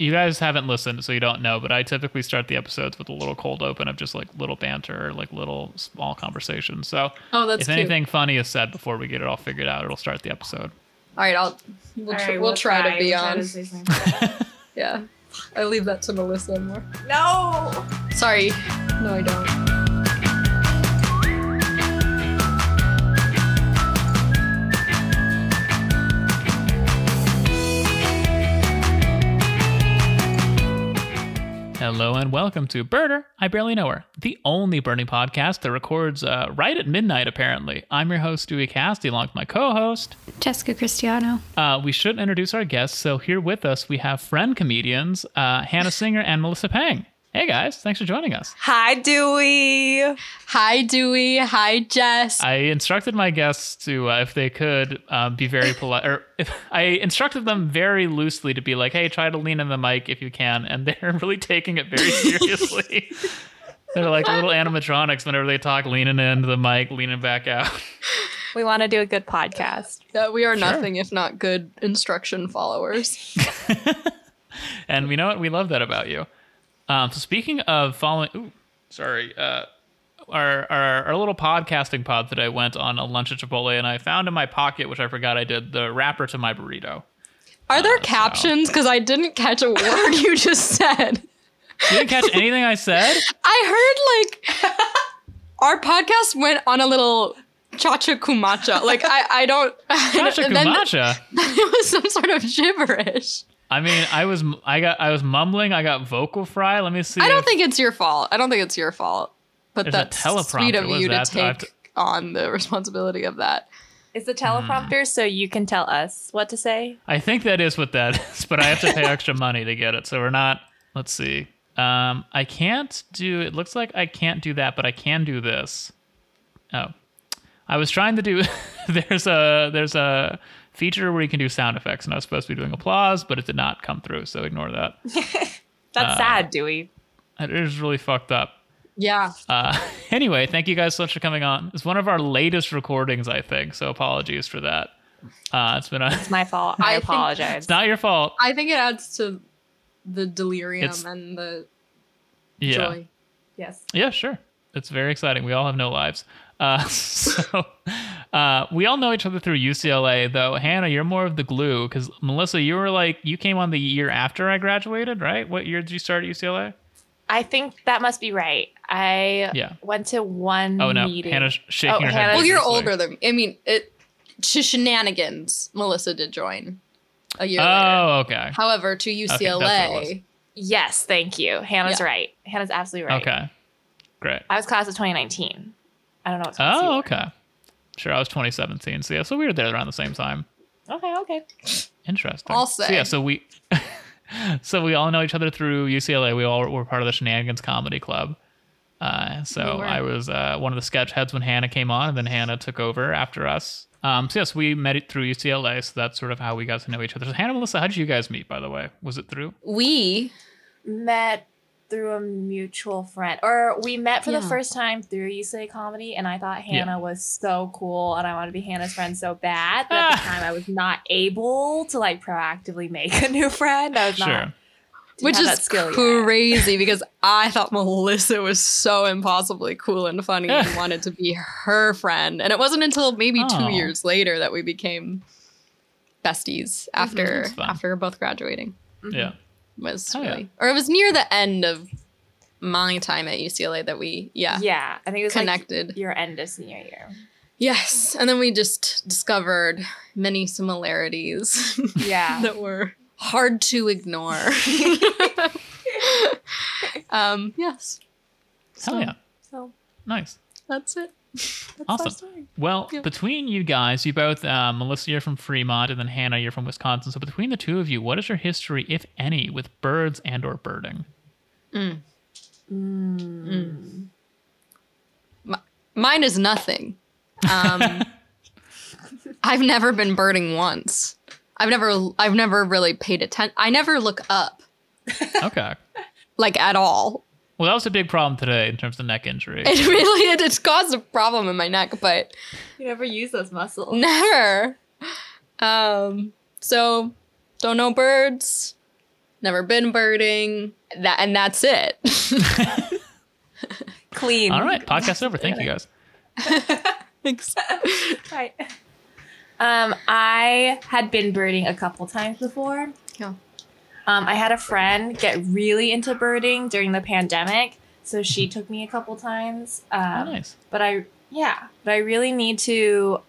you guys haven't listened, so you don't know, but I typically start the episodes with a little cold open of just like little banter, or like little small conversations. So Oh, that's if cute. anything funny is said before we get it all figured out, it'll start the episode. All right, I'll we'll, All tr- right, we'll, try, to be We'll on. to yeah, I leave that to Melissa more. no. Sorry, no, I don't. Hello and welcome to Birder. I barely know her, the only birding podcast that records uh, right at midnight. Apparently, I'm your host Dewey Cassidy, along with my co-host. Jessica Cristiano. Uh, we should introduce our guests. So here with us, we have friend comedians uh, Hannah Singer and Melissa Peng. Hey guys, thanks for joining us. Hi, Dewey. Hi, Dewey. Hi, Jess. I instructed my guests to, uh, if they could, uh, be very polite, or if I instructed them very loosely to be like, "Hey, try to lean in the mic if you can," and they're really taking it very seriously. they're like little animatronics whenever they talk, leaning into the mic, leaning back out. We want to do a good podcast. yeah, we are nothing if not good instruction followers. and we know what we love that about you. Um, so speaking of following, ooh, sorry, uh, our, our our little podcasting pod today went on a lunch at Chipotle, and I found in my pocket, which I forgot I did, the wrapper to my burrito. Are there Uh, captions? Because I didn't catch a word you just said. You didn't catch anything I said? I heard like our podcast went on a little cha-cha kumacha. Like I, I don't. Gotcha, and then kumacha. it was some sort of gibberish. I mean, I was I got I was mumbling. I got vocal fry. Let me see. I don't if- think it's your fault. I don't think it's your fault. But There's a that's sweet of you to that? Take to- on the responsibility of that. It's a teleprompter, so you can tell us what to say. I think that is what that is, but I have to pay extra money to get it. So we're not. Let's see. Um, I can't do. It looks like I can't do that, but I can do this. Oh, I was trying to do. there's a there's a feature where you can do sound effects, and I was supposed to be doing applause, but it did not come through. So ignore that. That's sad, Dewey. It is really fucked up. Yeah. Uh, anyway, thank you guys so much for coming on. It's one of our latest recordings, I think. So apologies for that. Uh, it's been a. It's my fault. I I, think- apologize. It's not your fault. I think it adds to the delirium It's- and the Yeah. joy. yes. Yeah, sure. It's very exciting. We all have no lives. Uh, so uh, we all know each other through UCLA, though. Hannah, you're more of the glue because Melissa, you were like you came on the year after I graduated, right? What year did you start at UCLA? I think that must be right. I Yeah. went to one Oh no, meeting. Hannah's shaking Oh, her head. Hannah's- Well, you're older than I mean, it to shenanigans. Melissa did join a year later. Oh, okay. However, to that's what it was. UCLA, Yes, thank you. Hannah's Yeah. right. Hannah's absolutely right. Okay. Great. I was class of 2019. I don't know what Oh, okay. Sure, I was 2017. So yeah, so we were there around the same time. Okay, okay. Interesting. I'll So yeah, so we so we all know each other through UCLA. We all were part of the Shenanigans Comedy Club. Uh, so We. I was uh, one of the sketch heads when Hannah came on, and then Hannah took over after us. Um, so yes, we met it through UCLA. So that's sort of how we got to know each other. So Hannah, Melissa, how did you guys meet? By the way, was it through? we Met through a mutual friend, or we met for the first time through UCLA comedy, and I thought Yeah. Hannah was so cool, and I wanted to be Hannah's friend so bad. But at the time, I was not able to like proactively make a new friend. I was Sure. not. which is that yet. crazy because I thought Melissa was so impossibly cool and funny and wanted to be her friend. And it wasn't until maybe Oh. two years later that we became besties after mm-hmm. That's fun. after both graduating. Mm-hmm. Yeah. Was Oh, yeah. or it was near the end of my time at UCLA that we yeah, Yeah, I think it was connected. like your end of senior year. Yes. And then we just discovered many similarities Yeah. that were hard to ignore. um, yes. Hell yeah. So Nice. That's it. That's Awesome. Well, Yeah. between you guys, you both, uh, Melissa, you're from Fremont, and then Hannah, you're from Wisconsin. So between the two of you, what is your history, if any, with birds and or birding? Mine is nothing. Um, I've never been birding once. I've never I've never really paid attention. I never look up Okay. like at all. Well, that was a big problem today in terms of neck injury. It really it, it's caused a problem in my neck, but You never use those muscles. never. Um, so don't know birds. never been birding. That and that's it. Clean. All right, podcast over. Thank you guys. Thanks. Right. Um, I had been birding a couple times before. Yeah. Um, I had a friend get really into birding during the pandemic, so she took me a couple times. Oh, Um, nice. But I, yeah, but I really need to.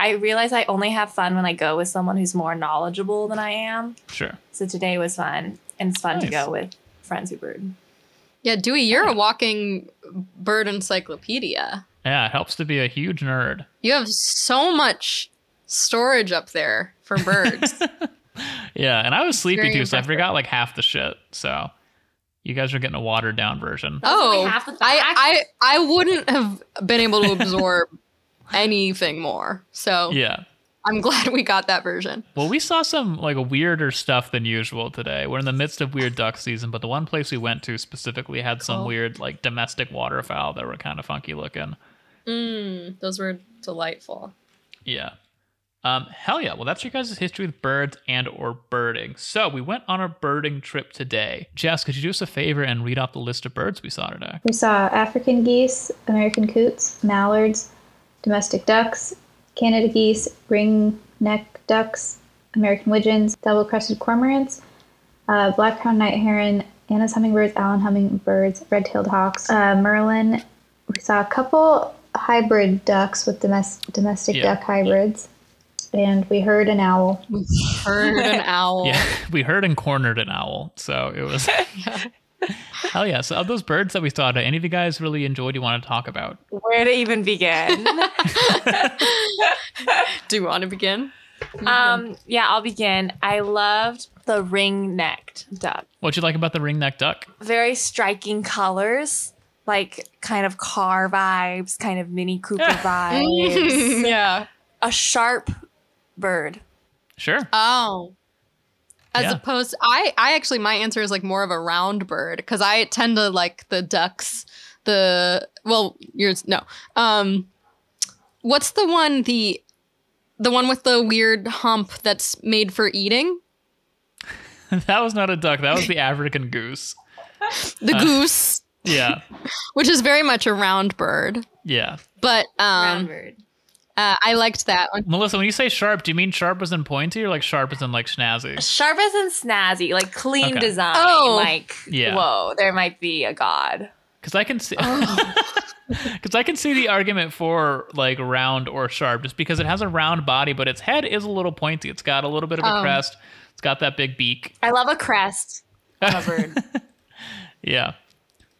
I realize I only have fun when I go with someone who's more knowledgeable than I am. Sure. So today was fun, and it's fun to go with friends who bird. Yeah, Dewey, you're a walking bird encyclopedia. Yeah, it helps to be a huge nerd. You have so much storage up there for birds. Yeah, and I was sleepy Very too, so I forgot like half the shit. So you guys are getting a watered down version. Oh, half the I. I I wouldn't have been able to absorb anything more. So Yeah. I'm glad we got that version. Well, we saw some like weirder stuff than usual today. We're in the midst of weird duck season, but the one place we went to specifically had some Cool. weird like domestic waterfowl that were kind of funky looking. Mm, those were delightful. Yeah. Um, hell yeah. Well, that's your guys' history with birds and or birding. So we went on a birding trip today. Jess, could you do us a favor and read off the list of birds we saw today? We saw African geese, American coots, mallards, domestic ducks, Canada geese, ring-neck ducks, American wigeons, double-crested cormorants, uh, black-crowned night heron, Anna's hummingbirds, Allen hummingbirds, red-tailed hawks, uh, merlin. We saw a couple hybrid ducks with domestic domestic Yeah. duck hybrids, and we heard an owl. We heard an owl. Yeah, we heard and cornered an owl. So it was. Hell yeah. So, of those birds that we saw today, any of you guys really enjoyed you want to talk about? Where to even begin? Do you want to begin? um, yeah, I'll begin. I loved the ring-necked duck. What'd you like about the ringneck duck? Very striking colors, like kind of car vibes, kind of Mini Cooper vibes. yeah. A sharp bird. Sure. Oh. As Yeah. opposed, I I actually my answer is like more of a round bird because I tend to like the ducks. The well, yours no. Um, what's the one the the one with the weird hump that's made for eating? that was not a duck. That was the African goose. The Uh. goose, Yeah. which is very much a round bird. Yeah. But um round bird. Uh, I liked that one. Melissa, when you say sharp, do you mean sharp as in pointy or like sharp as in like snazzy? Sharp as in snazzy, like clean Okay. design. Oh. Like, Yeah. whoa, there might be a god. Because I can see. Because I can see the argument for like round or sharp, just because it has a round body, but its head is a little pointy. It's got a little bit of a Oh. crest. It's got that big beak. I love a crest on a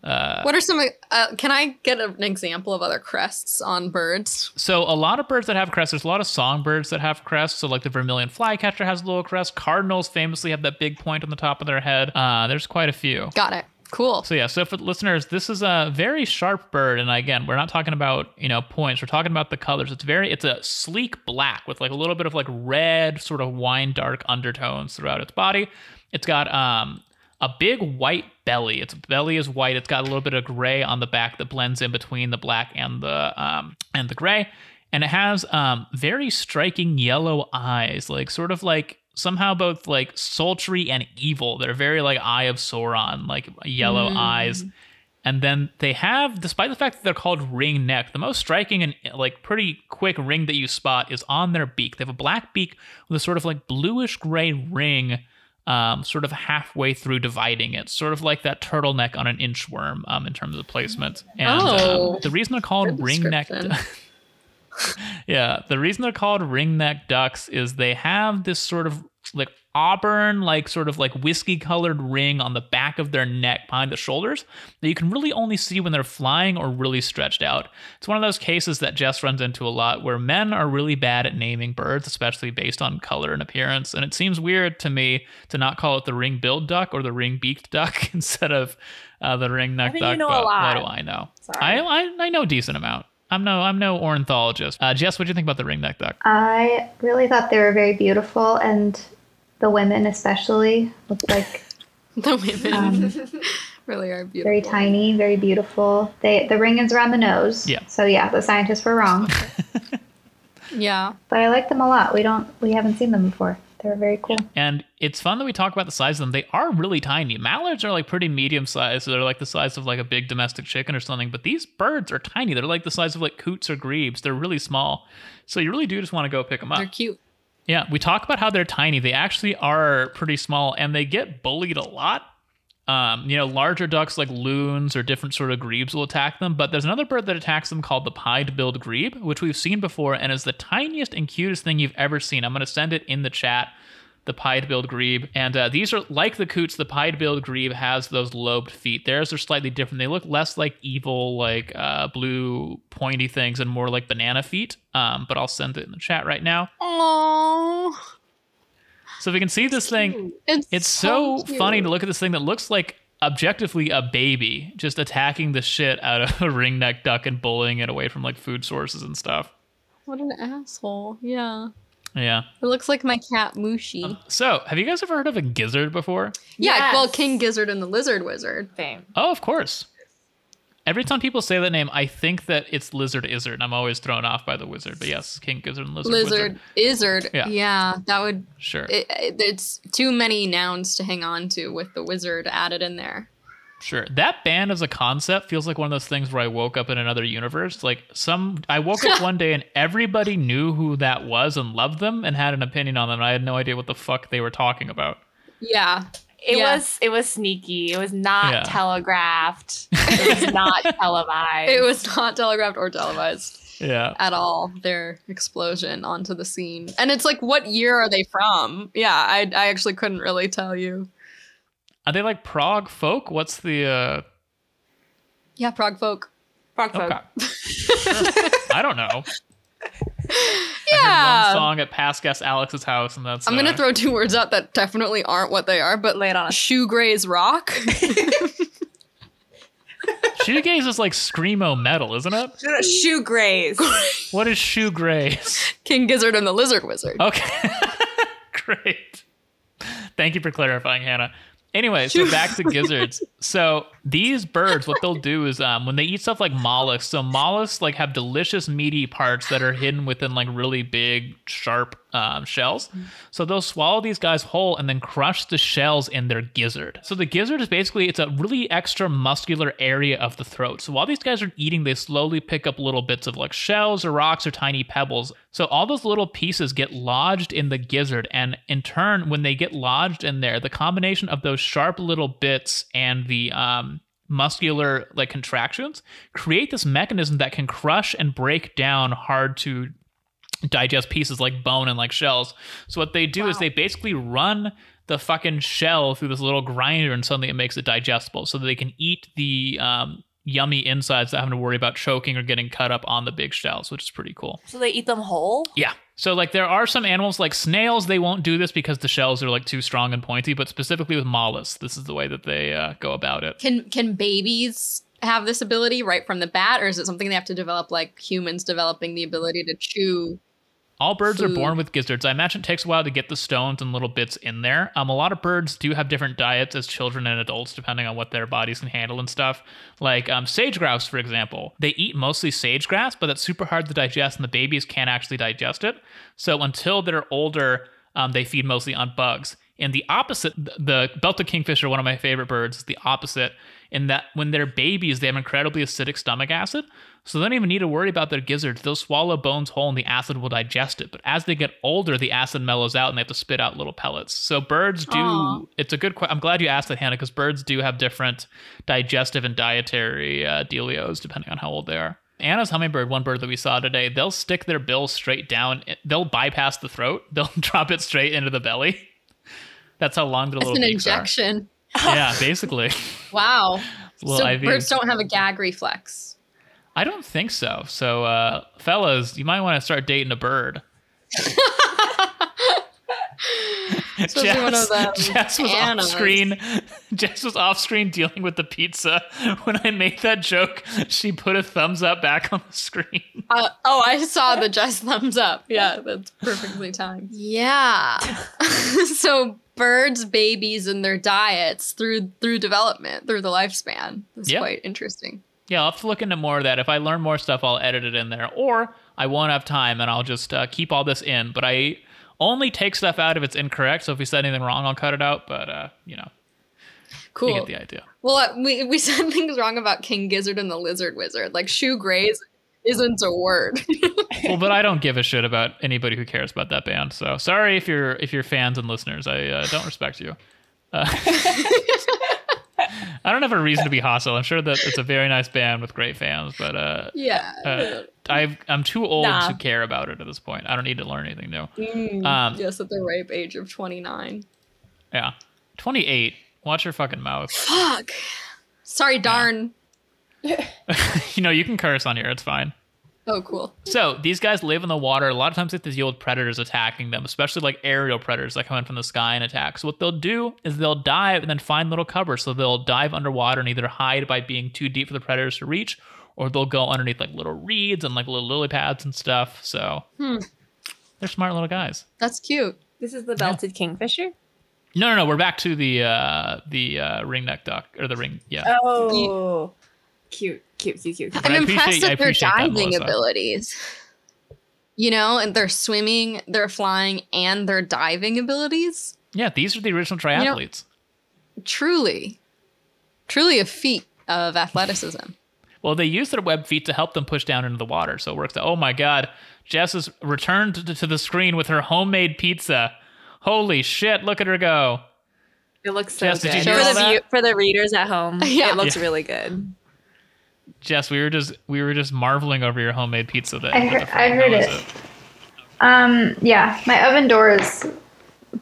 Yeah. What are some? Uh, can I get an example of other crests on birds? So a lot of birds that have crests, there's a lot of songbirds that have crests. So like the vermilion flycatcher has a little crest. Cardinals famously have that big point on the top of their head. Uh, there's quite a few. Got it. Cool. So yeah, so for listeners, this is a very sharp bird, and again, we're not talking about you know points. We're talking about the colors. It's very, it's a sleek black with like a little bit of like red, sort of wine dark undertones throughout its body. It's got um a big white belly. Its belly is white. It's got a little bit of gray on the back that blends in between the black and the um and the gray, and it has um very striking yellow eyes, like sort of like somehow both like sultry and evil. They're very like Eye of Sauron, like yellow eyes. And then they have, despite the fact that they're called ring neck, the most striking and like pretty quick ring that you spot is on their beak. They have a black beak with a sort of like bluish gray ring, um, sort of halfway through dividing it, sort of like that turtleneck on an inchworm um, in terms of placement. And Oh. um, the reason they're called ring neck. Yeah, the reason they're called ringneck ducks is they have this sort of like auburn, like sort of like whiskey colored ring on the back of their neck behind the shoulders that you can really only see when they're flying or really stretched out. It's one of those cases that Jess runs into a lot where men are really bad at naming birds, especially based on color and appearance. And it seems weird to me to not call it the ring billed duck or the ring beaked duck instead of uh, the ringneck I think duck. you know a but lot. What do I know? I, I I know a decent amount. I'm no I'm no ornithologist. Uh, Jess, what do you think about the ringneck duck? I really thought they were very beautiful, and the women especially look like The women um, really are beautiful. very tiny, very beautiful. They the ring is around the nose. Yeah. So yeah, the scientists were wrong, Yeah. but I like them a lot. We don't we haven't seen them before. They're very cool. And it's fun that we talk about the size of them. They are really tiny. Mallards are like pretty medium sized. So they're like the size of like a big domestic chicken or something. But these birds are tiny. They're like the size of like coots or grebes. They're really small. So you really do just want to go pick them up. They're cute. Yeah, we talk about how they're tiny. They actually are pretty small and they get bullied a lot. Um, you know, larger ducks like loons or different sort of grebes will attack them, but there's another bird that attacks them called the pied-billed grebe, which we've seen before and is the tiniest and cutest thing you've ever seen. I'm going to send it in the chat, the pied-billed grebe. And uh, these are like the coots, the pied-billed grebe has those lobed feet. Theirs are slightly different. They look less like evil, like uh, blue pointy things and more like banana feet. Um, but I'll send it in the chat right now. Oh, So we can see this thing. it's It's so cute. funny to look at this thing that looks like objectively a baby just attacking the shit out of a ringneck duck and bullying it away from like food sources and stuff. What an asshole! Yeah, Yeah. it looks like my cat Mushi. Uh, so, have you guys ever heard of a gizzard before? yeah, well, King Gizzard and the Lizard Wizard. Fame. Oh, of course. Every time people say that name, I think that it's Lizard Izzard, and I'm always thrown off by the wizard. But yes, King Gizzard and Lizard. Lizard, Wizard. Izzard. Yeah. Yeah. that would. Sure. It, it, it's too many nouns to hang on to with the wizard added in there. Sure. That band as a concept feels like one of those things where I woke up in another universe. Like some I woke up one day and everybody knew who that was and loved them and had an opinion on them and I had no idea what the fuck they were talking about. Yeah, It Yeah. was it was sneaky. It was not Yeah. telegraphed. It was not televised. it was not telegraphed or televised Yeah. at all. Their explosion onto the scene, and it's like, what year are they from? Yeah, I I actually couldn't really tell you. Are they like prog folk? What's the uh Yeah, Prague folk. Frog folk. okay. I don't know. I Yeah. heard one song at past guest Alex's house and that's I'm gonna uh, throw two words out that definitely aren't what they are, but Lay it on us. shoegraze rock. Shoe Shoegaze is like screamo metal, isn't it? Shoe graze. What is shoe shoegraze? King Gizzard and the Lizard Wizard. Okay. Great. Thank you for clarifying, Hannah. Anyway, so back to gizzards. So these birds, what they'll do is um, when they eat stuff like mollusks, so mollusks like have delicious meaty parts that are hidden within like really big, sharp um, shells. So they'll swallow these guys whole and then crush the shells in their gizzard. So the gizzard is basically it's a really extra muscular area of the throat. So while these guys are eating, they slowly pick up little bits of like shells or rocks or tiny pebbles. So all those little pieces get lodged in the gizzard, and in turn, when they get lodged in there, the combination of those sharp little bits and the um, muscular like contractions create this mechanism that can crush and break down hard to digest pieces like bone and like shells. So what they do is they basically run the fucking shell through this little grinder and suddenly it makes it digestible so that they can eat the um, yummy insides without having to worry about choking or getting cut up on the big shells, which is pretty cool. So they eat them whole? Yeah. So like there are some animals like snails, they won't do this because the shells are like too strong and pointy, but specifically with mollusks, this is the way that they uh, go about it. Can can babies have this ability right from the bat, or is it something they have to develop like humans developing the ability to chew? All birds are born with gizzards. I imagine it takes a while to get the stones and little bits in there. Um, a lot of birds do have different diets as children and adults, depending on what their bodies can handle and stuff. Like um, sage grouse, for example, they eat mostly sage grass, but that's super hard to digest, and the babies can't actually digest it. So until they're older, um, they feed mostly on bugs. And the opposite, the belted kingfisher, one of my favorite birds, is the opposite in that when they're babies, they have incredibly acidic stomach acid. So they don't even need to worry about their gizzards. They'll swallow bones whole and the acid will digest it. But as they get older, the acid mellows out and they have to spit out little pellets. So birds do, Aw. it's a good question. I'm glad you asked that, Hannah, because birds do have different digestive and dietary uh, dealios depending on how old they are. Anna's hummingbird, one bird that we saw today, they'll stick their bill straight down. They'll bypass the throat. They'll drop it straight into the belly. That's how long their It's little an beaks injection. are. Yeah, basically. Wow. So IVs. birds don't have a gag reflex. I don't think so. So, uh, fellas, you might want to start dating a bird. Especially one of Jess was off screen. Jess was off screen dealing with the pizza. When I made that joke, she put a thumbs up back on the screen. Uh, oh, I saw the Jess thumbs up. Yeah, that's perfectly timed. Yeah. so birds, babies, and their diets through through development, through the lifespan. That's Yeah. quite interesting. Yeah, I'll have to look into more of that. If I learn more stuff, I'll edit it in there, or I won't have time and I'll just uh, keep all this in. But I Only take stuff out if it's incorrect. So if we said anything wrong, I'll cut it out. But uh, you know, Cool. you get the idea. Well, uh, we we said things wrong about King Gizzard and the Lizard Wizard. Like shoe graze isn't a word. well, but I don't give a shit about anybody who cares about that band. So sorry if you're if you're fans and listeners. I uh, don't respect you. I don't have a reason to be hostile. I'm sure that it's a very nice band with great fans, but uh, yeah. uh, I've, I'm too old Nah. to care about it at this point. I don't need to learn anything new. Mm, Um, just at the ripe age of 29. Yeah, 28. Watch your fucking mouth. Fuck. Sorry, darn. you know you can curse on here. It's fine. Oh, cool. So these guys live in the water. A lot of times, if these old predators attacking them, especially like aerial predators that come in from the sky and attack. So what they'll do is they'll dive and then find little covers. So they'll dive underwater and either hide by being too deep for the predators to reach, or they'll go underneath like little reeds and like little lily pads and stuff. So Hmm. they're smart little guys. That's cute. This is the belted kingfisher. No, no, no. We're back to the uh, the uh, ringneck duck or the ring. Yeah. Oh, cute, cute, cute, cute. But I'm impressed I at their appreciate that, diving abilities. You know, and they're swimming, they're flying, and their diving abilities. Yeah, these are the original know- triathletes. Truly, truly a feat of athleticism. Well, they use their web feet to help them push down into the water. So it works. Oh my God. Jess has returned to, to the screen with her homemade pizza. Holy shit, look at her go. It looks so Jess, did good you hear for the that? view, for the readers at home. Yeah. it looks Yeah. really good. Jess, we were just we were just marveling over your homemade pizza. That I heard- the fuck- I heard how it. is Um, yeah, my oven door is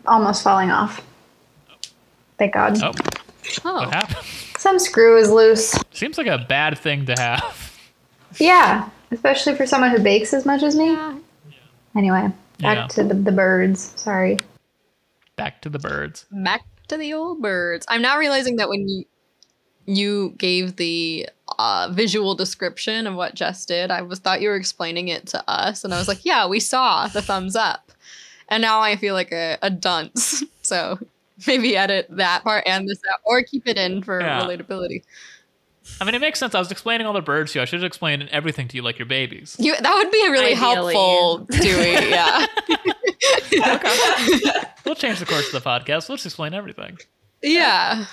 almost falling off. Thank God. Oh, Oh, what happened? Some screw is loose. Seems like a bad thing to have. Yeah, especially for someone who bakes as much as me. yeah. Anyway, back Yeah. to the, the birds. Sorry. Back to the birds. Back to the old birds. I'm now realizing that when you you gave the uh, visual description of what Jess did, I was thought you were explaining it to us, and I was like, "Yeah, we saw the thumbs up," and now I feel like a, a dunce. So maybe edit that part and this out, or keep it in for Yeah. relatability. I mean, it makes sense. I was explaining all the birds to you. I should have explained everything to you like your babies. You, that would be a really Ideally. helpful, Dewey. Yeah, We'll change the course of the podcast. Let's explain everything. yeah.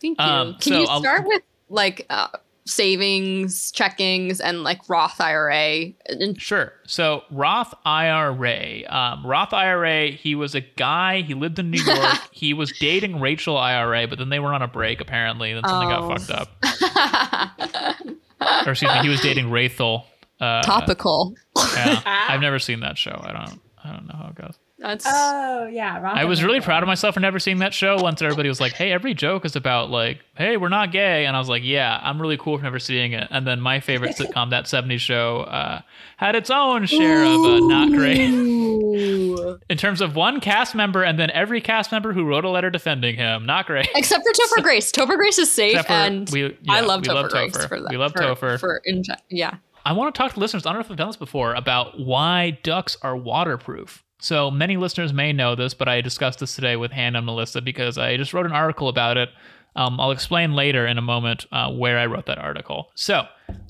Thank you. Um, Can so you I'll- start with like uh, savings, checkings, and like Roth IRA? Sure. So Roth IRA. Um, Roth IRA. He was a guy. He lived in New York. he was dating Rachel IRA, but then they were on a break apparently. Then something Oh. got fucked up. Or excuse me, he was dating Rachel. Uh, Topical. Yeah. I've never seen that show. I don't. I don't know how it goes. That's Oh yeah, Rock I was really proud of myself for never seeing that show. Once everybody was like, "Hey, every joke is about like, hey, we're not gay," and I was like, "Yeah, I'm really cool for never seeing it." And then my favorite sitcom, that '70s show, uh, had its own share of uh, not great in terms of one cast member, and then every cast member who wrote a letter defending him. Not great. Except for Topher Grace. Topher Grace is safe, for and we- I yeah, love we Topher love Grace Topher. for that. We love for, Topher. For in, yeah. I want to talk to listeners. I don't know if I've done this before about why ducks are waterproof. So many listeners may know this, but I discussed this today with Hannah and Melissa because I just wrote an article about it. Um, I'll explain later in a moment uh, where I wrote that article. So,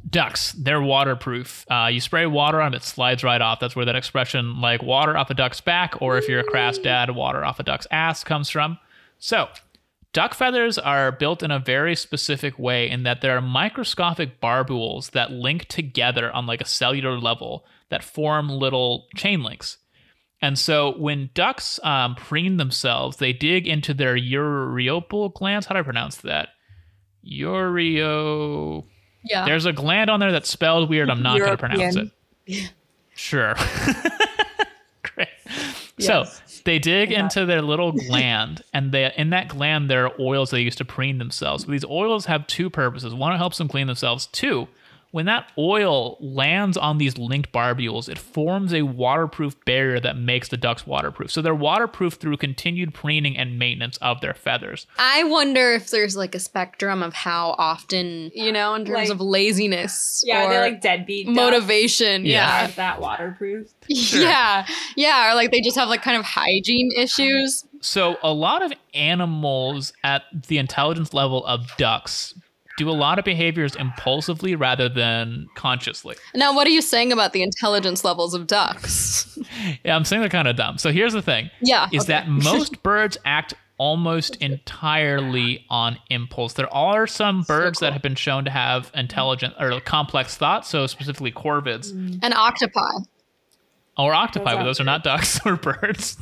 ducks, they're waterproof. Uh, you spray water on it, it slides right off. That's where that expression, like water off a duck's back, or if you're a crass dad, water off a duck's ass, comes from. So, Duck feathers are built in a very specific way in that there are microscopic barbules that link together on like a cellular level that form little chain links. And so when ducks um, preen themselves, they dig into their ureopal glands. How do I pronounce that? Ureo. Yeah. There's a gland on there that's spelled weird. I'm not going to pronounce it. Sure. Great. So they dig into their little gland, and they in that gland there are oils they use to preen themselves. But these oils have two purposes. One, it helps them clean themselves. Two, when that oil lands on these linked barbules, it forms a waterproof barrier that makes the ducks waterproof. So they're waterproof through continued preening and maintenance of their feathers. I wonder if there's like a spectrum of how often, you know, in terms Like- of laziness Yeah, or they're like deadbeat ducks. motivation. Yeah. Yeah. Is that waterproof? Yeah. Yeah. Or like they just have like kind of hygiene issues. So a lot of animals at the intelligence level of ducks do a lot of behaviors impulsively rather than consciously. Now, what are you saying about the intelligence levels of ducks? Yeah, I'm saying they're kind of dumb. So here's the thing: Yeah, is okay. that most birds act almost entirely on impulse. There are some birds that cool. have been shown to have intelligent or complex thoughts. So specifically corvids And octopi. or octopi, but Those those are not ducks or birds.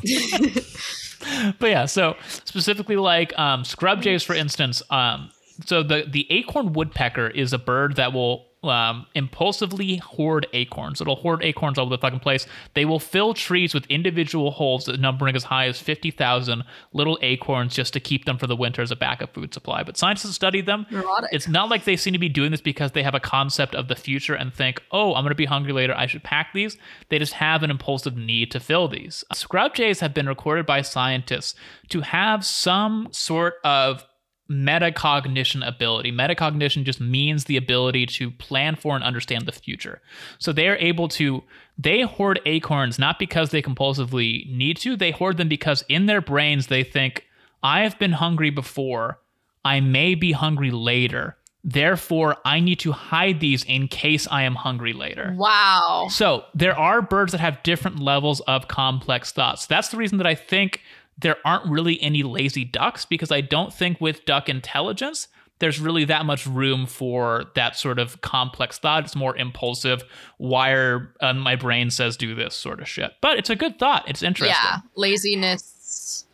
but yeah, so specifically like um, scrub jays, for instance. Um, so the the acorn woodpecker is a bird that will um, impulsively hoard acorns. It'll hoard acorns all over the fucking place. They will fill trees with individual holes that numbering as high as fifty thousand little acorns just to keep them for the winter as a backup food supply. But scientists have studied them. Neurotic. It's not like they seem to be doing this because they have a concept of the future and think, oh, I'm going to be hungry later. I should pack these. They just have an impulsive need to fill these. Scrub jays have been recorded by scientists to have some sort of metacognition ability. Metacognition just means the ability to plan for and understand the future. So they are able to they hoard acorns not because they compulsively need to, they hoard them because in their brains they think I have been hungry before. I may be hungry later. Therefore, I need to hide these in case I am hungry later. Wow. So there are birds that have different levels of complex thoughts. That's the reason that I think there aren't really any lazy ducks because I don't think with duck intelligence there's really that much room for that sort of complex thought. It's more impulsive. Wire uh, my brain says do this sort of shit. But it's a good thought. It's interesting. Yeah, laziness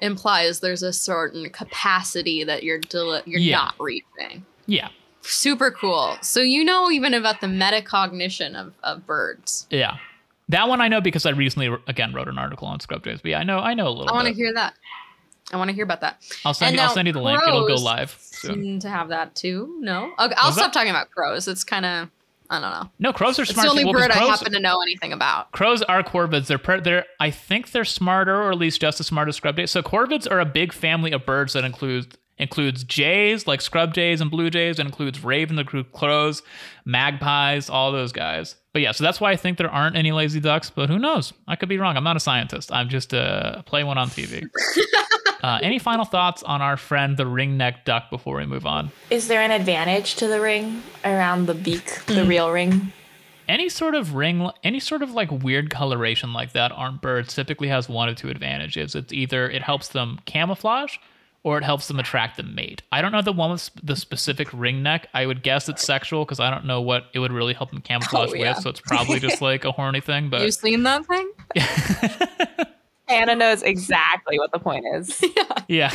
implies there's a certain capacity that you're deli- you're Yeah. not reaching. Yeah. Super cool. So you know even about the metacognition of, of birds. Yeah. That one I know because I recently again wrote an article on scrub jays. But yeah, I know I know a little I want to hear that. I want to hear about that. I'll send And you I'll send you the link. It'll go live soon. To have that too. No, okay, I'll stop that- talking about crows. It's kind of I don't know. No, crows are It's smart. the only well, bird I happen to know anything about. crows are corvids. They're per- they're I think they're smarter or at least just as smart as scrub jays. So corvids are a big family of birds that includes includes jays like scrub jays and blue jays. It includes ravens, includes crows, magpies, all those guys. But yeah, so that's why I think there aren't any lazy ducks. But who knows? I could be wrong. I'm not a scientist. I'm just uh, play one on TV. uh, any final thoughts on our friend the ringneck duck before we move on? Is there an advantage to the ring around the beak, the real ring? any sort of ring any sort of like weird coloration like that on birds typically has one of two advantages it's either it helps them camouflage or it helps them attract the mate i don't know the one with the specific ring neck i would guess it's sexual because i don't know what it would really help them camouflage Oh, yeah. with so it's probably just like a horny thing But You but seen that thing? Anna knows exactly what the point is. yeah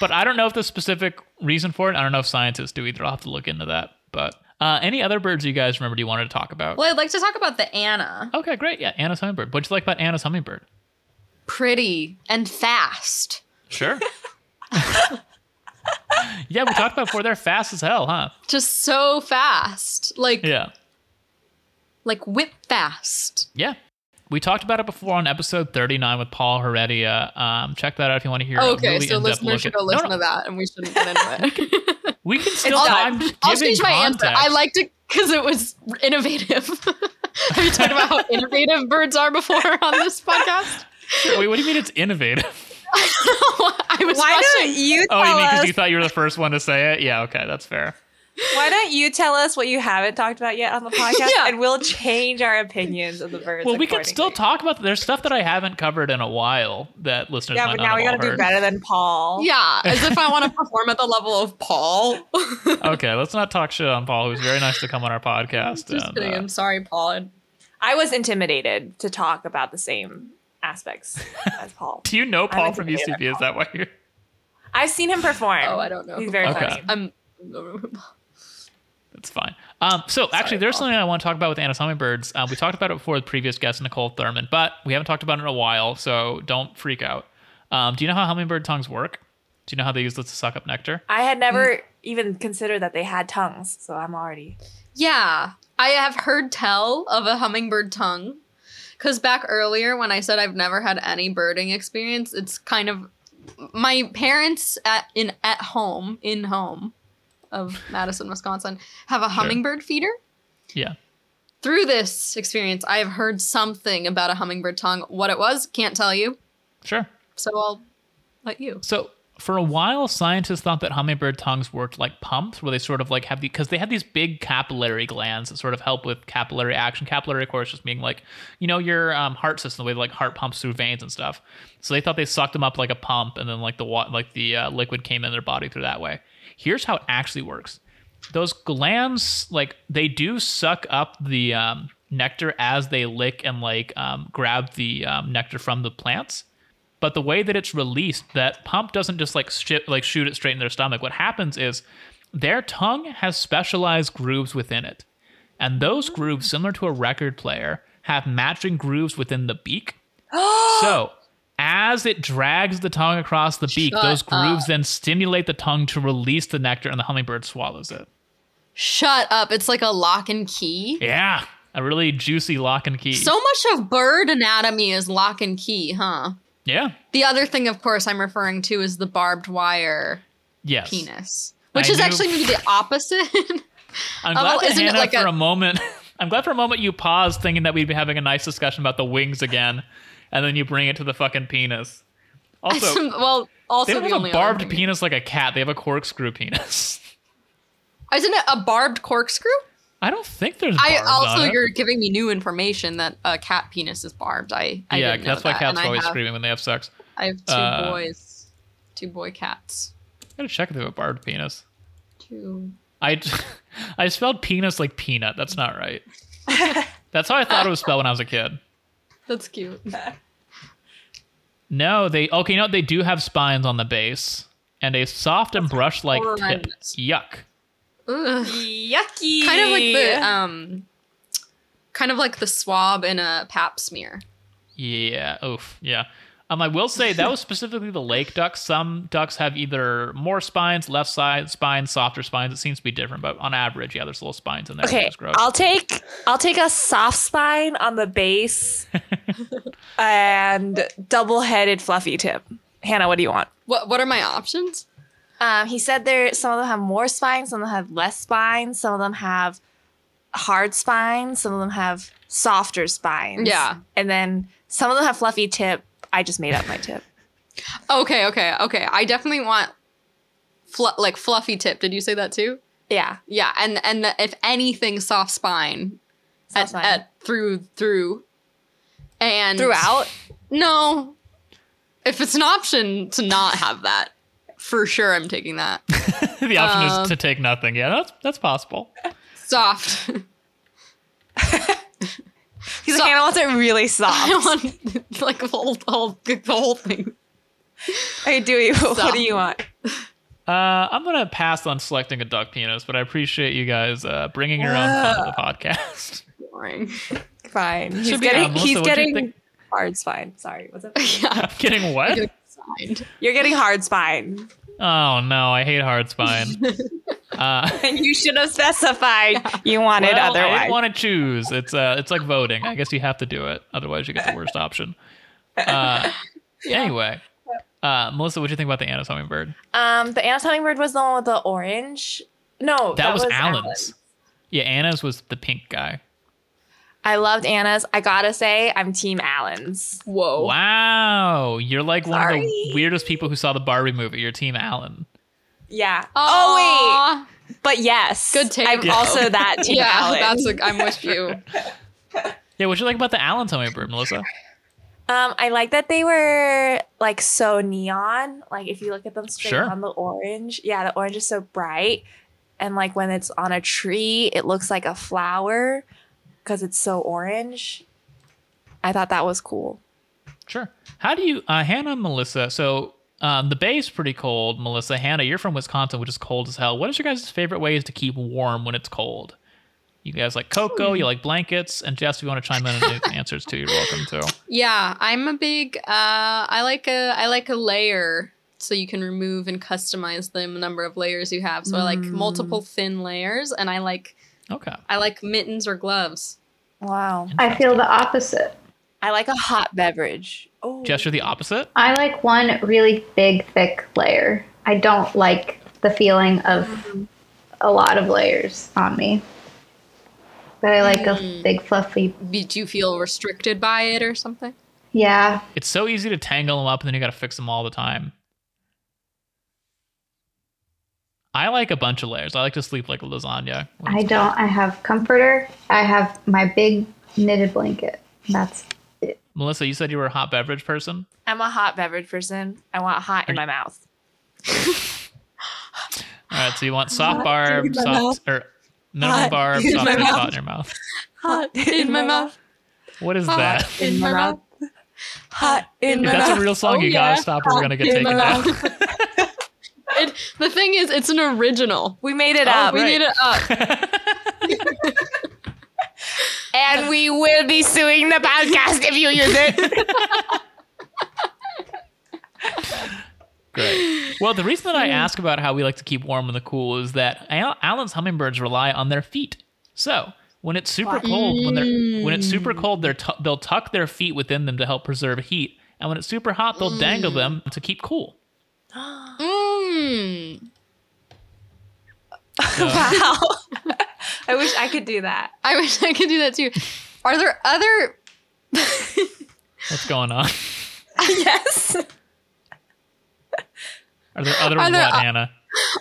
but i don't know if the specific reason for it i don't know if scientists do either i'll have to look into that but uh, any other birds you guys remember you wanted to talk about Well, I'd like to talk about the Anna. okay great yeah anna's hummingbird what'd you like about anna's hummingbird Pretty and fast. Sure. yeah, we talked about before. They're fast as hell, huh? Just so fast. Like Yeah. like whip fast. Yeah. We talked about it before on episode 39 with Paul Heredia. Um, check that out if you want to hear a okay, really so listeners should go No, listen no, to that and we shouldn't get into it. We can still I'll- I'll change my answer. I liked it because it was innovative. Have you talked about how innovative birds are before on this podcast? Wait, what do you mean it's innovative? I was Why rushing. don't you Oh, you mean because you thought you were the first one to say it? Yeah, okay, that's fair. Why don't you tell us what you haven't talked about yet on the podcast, Yeah. and we'll change our opinions of the birds. Well, we can still talk about there's stuff that I haven't covered in a while that listeners Yeah, might but not now we got to do heard. better than Paul. Yeah, as if I want to perform at the level of Paul. Okay, let's not talk shit on Paul, who's very nice to come on our podcast. Just and, kidding. uh, I'm sorry, Paul. I was intimidated to talk about the same aspects as Paul. do you know Paul from intimidated UCB? Is that why you're I've seen him perform. Oh, I don't know. He's very Paul Okay. funny. I'm. That's fine. Um, so actually, there's Paul. something I want to talk about with Anna's hummingbirds. Uh, we talked about it before with previous guest Nicole Thurman, but we haven't talked about it in a while, so don't freak out. Um, do you know how hummingbird tongues work? Do you know how they use this to suck up nectar? I had never even considered that they had tongues, so I'm already. Yeah, I have heard tell of a hummingbird tongue. Because back earlier, when I said I've never had any birding experience, it's kind of my parents at in at home in home of Madison, Wisconsin, have a hummingbird feeder. Yeah. Through this experience, I have heard something about a hummingbird tongue. What it was, can't tell you. Sure. So I'll let you. So for a while, scientists thought that hummingbird tongues worked like pumps, where they sort of like have the because they have these big capillary glands that sort of help with capillary action. Capillary, of course, just being like you know your um, heart system, the way like heart pumps through veins and stuff. So they thought they sucked them up like a pump, and then like the like the uh, liquid came in their body through that way. Here's how it actually works: those glands, like they do suck up the um, nectar as they lick and like um, grab the um, nectar from the plants but the way that it's released that pump doesn't just like shit like shoot it straight in their stomach what happens is their tongue has specialized grooves within it and those mm. grooves similar to a record player have matching grooves within the beak so as it drags the tongue across the beak Shut those grooves up. then stimulate the tongue to release the nectar and the hummingbird swallows it Shut up. It's like a lock and key. yeah a really juicy lock and key So much of bird anatomy is lock and key, huh? Yeah The other thing, of course, I'm referring to is the barbed wire yes penis, which I is knew- actually maybe the opposite. I'm glad that it Hannah like for a- a moment. I'm glad for a moment you paused, thinking that we'd be having a nice discussion about the wings again, and then you bring it to the fucking penis. Also, well, also they don't the have a barbed penis like a cat. They have a corkscrew penis. Isn't it a barbed corkscrew? I don't think there's. I also you're giving me new information that a cat penis is barbed. I, I yeah, didn't know that's why that, cats and are always have, screaming when they have sex. I have two Uh, boys, two boy cats. I gotta check if they have a barbed penis. Two. I I spelled penis like peanut. That's not right. That's how I thought it was spelled when I was a kid. That's cute. No, they okay. You know they do have spines on the base and a soft and brush-like tip. Yuck. Ugh. Yucky. Kind of like the um, kind of like the swab in a pap smear. Yeah. Oof. Yeah. Um, I will say that was specifically the lake ducks. Some ducks have either more spines, left side spines, softer spines. It seems to be different, but on average, yeah, there's little spines in there. Okay, gross. I'll take I'll take a soft spine on the base and double-headed fluffy tip. Hannah, what do you want? What What are my options? Um, he said there some of them have more spines, some of them have less spines, some of them have hard spines, some of them have softer spines. Yeah. And then some of them have fluffy tip. I just made up my tip. Okay, okay, okay. I definitely want fl- like fluffy tip. Did you say that too? Yeah. Yeah, and and the, if anything, soft spine, Soft at, spine. at through through, and Throughout. No, if it's an option to not have that, for sure, I'm taking that. the option um, is to take nothing. Yeah, that's that's possible. Soft. He's So- like, Hannah wants it really soft. I soft. want like the whole, the whole, the whole thing. Okay, do you? What do you want? Uh, I'm gonna pass on selecting a duck penis, but I appreciate you guys uh, bringing your own fun to the podcast. Boring. Fine. He's Should be- getting uh, Melissa, he's getting think? fine. Sorry, what's up? yeah. I'm kidding. What? Signed. You're getting hard spine. Oh no, I hate hard spine. Uh, And you should have specified you wanted well, I otherwise. didn't want to choose. It's uh, it's like voting. I guess you have to do it, otherwise you get the worst option. Uh, Anyway, uh, Melissa, what do you think about the Anna's hummingbird? um, the Anna's hummingbird was the one with the orange. No, That, was, Allen's. Yeah, Anna's was the pink guy. I loved Anna's. I gotta say, I'm Team Allen's. Whoa. Wow, you're like one of the weirdest people who saw the Barbie movie. You're Team Allen. Yeah. Aw. Oh wait, but yes, Good take. I'm Yeah. also that Team Yeah, Allen. that's a, I'm with you. Yeah, what you like about the Allen hummingbird, Melissa? Um, I like that they were like so neon. Like if you look at them straight Sure. on the orange, yeah, the orange is so bright, and like when it's on a tree, it looks like a flower because it's so orange. I thought that was cool. Sure. How do you, uh, Hannah, Melissa? So um, the bay's pretty cold. Melissa, Hannah, you're from Wisconsin, which is cold as hell. What is your guys' favorite ways to keep warm when it's cold? You guys like cocoa, you like blankets, and Jess, if you want to chime in on any answers too, you're welcome to. Yeah, I'm a big. Uh, I like a. I like a layer, so you can remove and customize the number of layers you have. So I like multiple thin layers, and I like. Okay. I like mittens or gloves. Wow. I feel the opposite. I like a hot beverage. Oh, Jess, you're the opposite. I like one really big, thick layer. I don't like the feeling of a lot of layers on me. But I like a hmm. big, fluffy. Be- Do you feel restricted by it or something? Yeah. It's so easy to tangle them up, and then you got to fix them all the time. I like a bunch of layers. I like to sleep like a lasagna. I don't. I have comforter. I have my big knitted blanket. That's it. Melissa, you said you were a hot beverage person. I'm a hot beverage person. I want hot in my mouth. All right, so you want soft Hot barb, soft mouth. Er, or minimum Hot barb, soft my mouth. hot in your mouth. Hot in my mouth. What is that? Hot that? in my mouth. Hot in If my that's mouth. a real song, Oh, you yeah. gotta stop or we're gonna get taken my down. mouth. It, the thing is, it's an original. We made it Oh, up. We Right. made it up. And we will be suing the podcast if you use it. Great. Well, the reason that I ask about how we like to keep warm in the cool is that Al- Allen's hummingbirds rely on their feet. So when it's super cold, when they're when it's super mm. cold, they're tu- they'll tuck their feet within them to help preserve heat, and when it's super hot, they'll dangle mm. them to keep cool. Mm. Wow. I wish I could do that. I wish I could do that too. Are there other? What's going on? yes. Are there other Are what, there- Anna?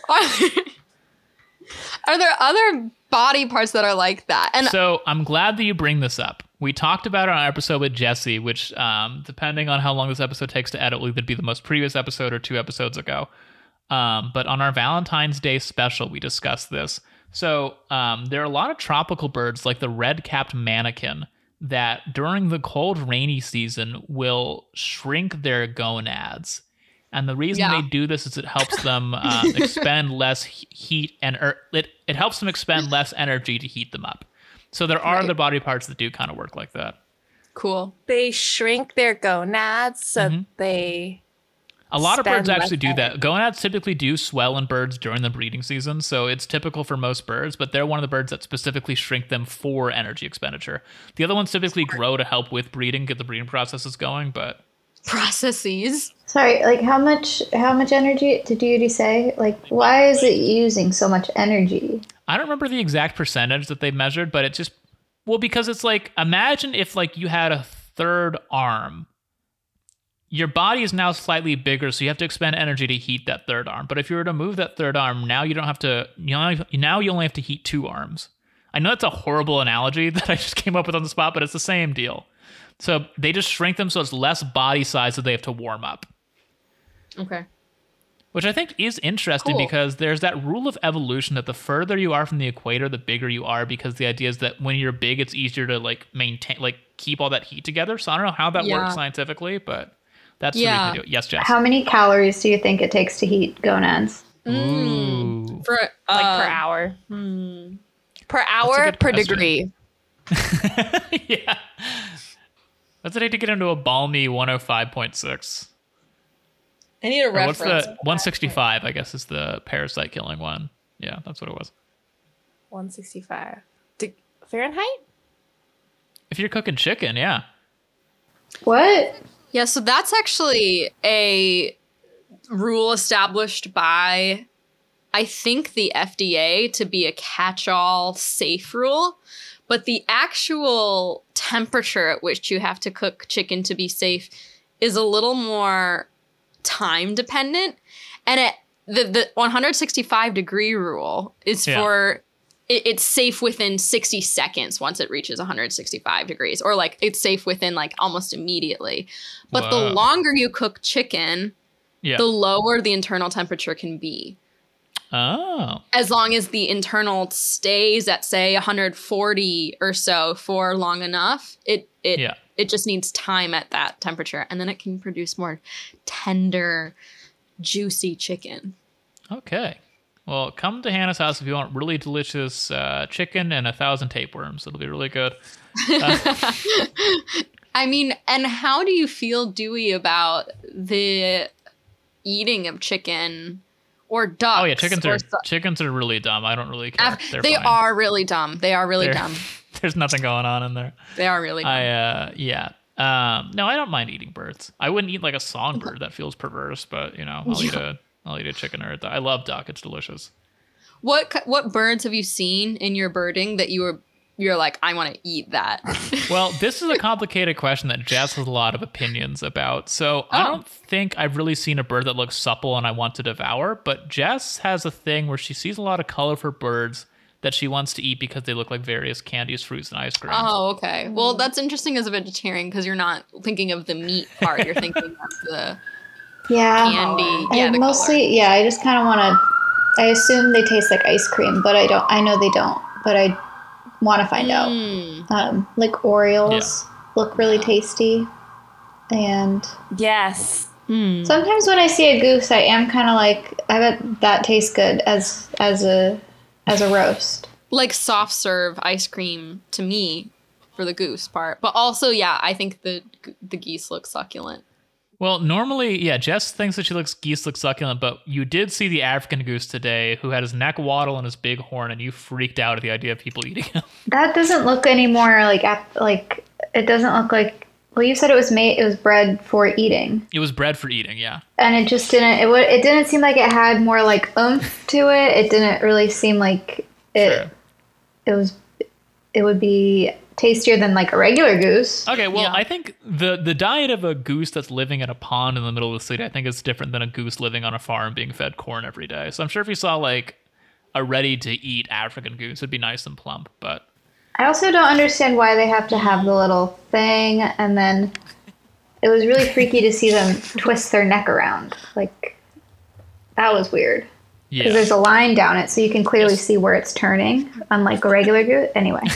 Are there, are there other body parts that are like that? And So I'm glad that you bring this up. We talked about it on our episode with Jesse, which, um, depending on how long this episode takes to edit, will either be the most previous episode or two episodes ago. Um, but on our Valentine's Day special, we discussed this. So um, there are a lot of tropical birds, like the red-capped manakin, that during the cold, rainy season will shrink their gonads. And the reason Yeah. they do this is it helps them um, expend less heat and er, it, it helps them expend less energy to heat them up. So there are Right. other body parts that do kind of work like that. cool. They shrink their gonads so Mhm. they. A lot of birds actually do that. Gonads typically do swell in birds during the breeding season, so it's typical for most birds, but they're one of the birds that specifically shrink them for energy expenditure. The other ones typically grow to help with breeding, get the breeding processes going, but Processes. Sorry, like how much how much energy did you say? Like why is it using so much energy? I don't remember the exact percentage that they measured, but it just well because it's like imagine if like you had a third arm. Your body is now slightly bigger, so you have to expend energy to heat that third arm. But if you were to move that third arm, now you don't have to. You only, now you only have to heat two arms. I know that's a horrible analogy that I just came up with on the spot, but it's the same deal. So they just shrink them so it's less body size that they have to warm up Okay. Which I think is interesting Cool. because there's that rule of evolution that the further you are from the equator, the bigger you are because the idea is that when you're big, it's easier to like maintain, like keep all that heat together. So I don't know how that Yeah. works scientifically, but that's Yeah. the reason to do it. Yes, Jess. How many calories do you think it takes to heat gonads? Ooh. For Like uh, per hour. hmm. Per hour, per question. degree. yeah. What's it take to get into a balmy 105.6? I need a Or what's the 165? I guess is the parasite killing one. Yeah, that's what it was. 165. De- Fahrenheit? If you're cooking chicken, yeah. What? Yeah, so that's actually a rule established by, I think, the FDA to be a catch all safe rule. But the actual temperature at which you have to cook chicken to be safe is a little more time dependent. And it, the, the 165 degree rule is Yeah. for it, it's safe within 60 seconds once it reaches 165 degrees or like it's safe within like almost immediately but the longer you cook chicken Yeah. the lower the internal temperature can be oh. as long as the internal stays at say 140 or so for long enough it it Yeah. it just needs time at that temperature and then it can produce more tender juicy chicken Okay. Well, come to Hannah's house if you want really delicious uh, chicken and a thousand tapeworms. It'll be really good. I mean, and how do you feel, Dewey, about the eating of chicken or ducks? Oh yeah, chickens are so- chickens are really dumb. I don't really care. They're they are really dumb. They are really They're- dumb. There's nothing going on in there. They are really dumb. I uh yeah. Um no, I don't mind eating birds. I wouldn't eat like a songbird. That feels perverse, but you know, I'll eat a I'll eat a chicken or a duck. I love duck. It's delicious. what what birds have you seen in your birding that you were you're like, I want to eat that. Well, this is a complicated question that Jess has a lot of opinions about. So I Oh. don't think I've really seen a bird that looks supple and I want to devour, but Jess has a thing where she sees a lot of colorful birds that she wants to eat because they look like various candies, fruits, and ice cream. oh, okay. Well, that's interesting as a vegetarian because you're not thinking of the meat part. You're thinking of the Yeah. candy. I Yeah, the mostly, yeah, I just kind of want to. I assume they taste like ice cream, but I don't. I know they don't, but I want to find out. Mm. Um, like Oreos look really tasty, and Yes. Mm. sometimes when I see a goose, I am kind of like, I bet that tastes good as as a as a roast. Like soft serve ice cream to me for the goose part, but also yeah, I think the the geese look succulent. Well, normally, yeah, Jess thinks that she looks geese look succulent, but you did see the African goose today who had his neck waddle and his big horn, and you freaked out at the idea of people eating him. That doesn't look anymore like like it doesn't look like. Well, you said it was made. It was bred for eating. it was bred for eating, yeah. and it just didn't it, would, it didn't seem like it had more like oomph to it it didn't really seem like it Sure. it was it would be tastier than like a regular goose Okay, well, Yeah. I think the the diet of a goose that's living in a pond in the middle of the city, I think is different than a goose living on a farm being fed corn every day. So I'm sure if you saw like a ready to eat African goose, it'd be nice and plump. But i also don't understand why they have to have the little thing and then it was really freaky to see them twist their neck around like that was weird because yeah, there's a line down it so you can clearly Yes. see where it's turning unlike a regular goose anyway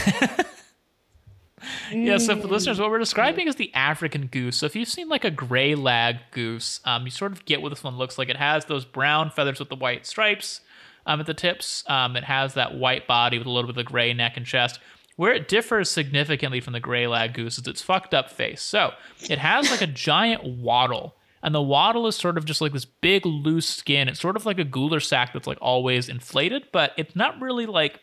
yeah. So for listeners, what we're describing is the African goose. So if you've seen like a graylag goose, um, you sort of get what this one looks like. It has those brown feathers with the white stripes um, at the tips. Um, it has that white body with a little bit of the gray neck and chest. Where it differs significantly from the graylag goose is its fucked up face. So it has like a giant waddle, and the waddle is sort of just like this big loose skin. It's sort of like a gular sac that's like always inflated, but it's not really like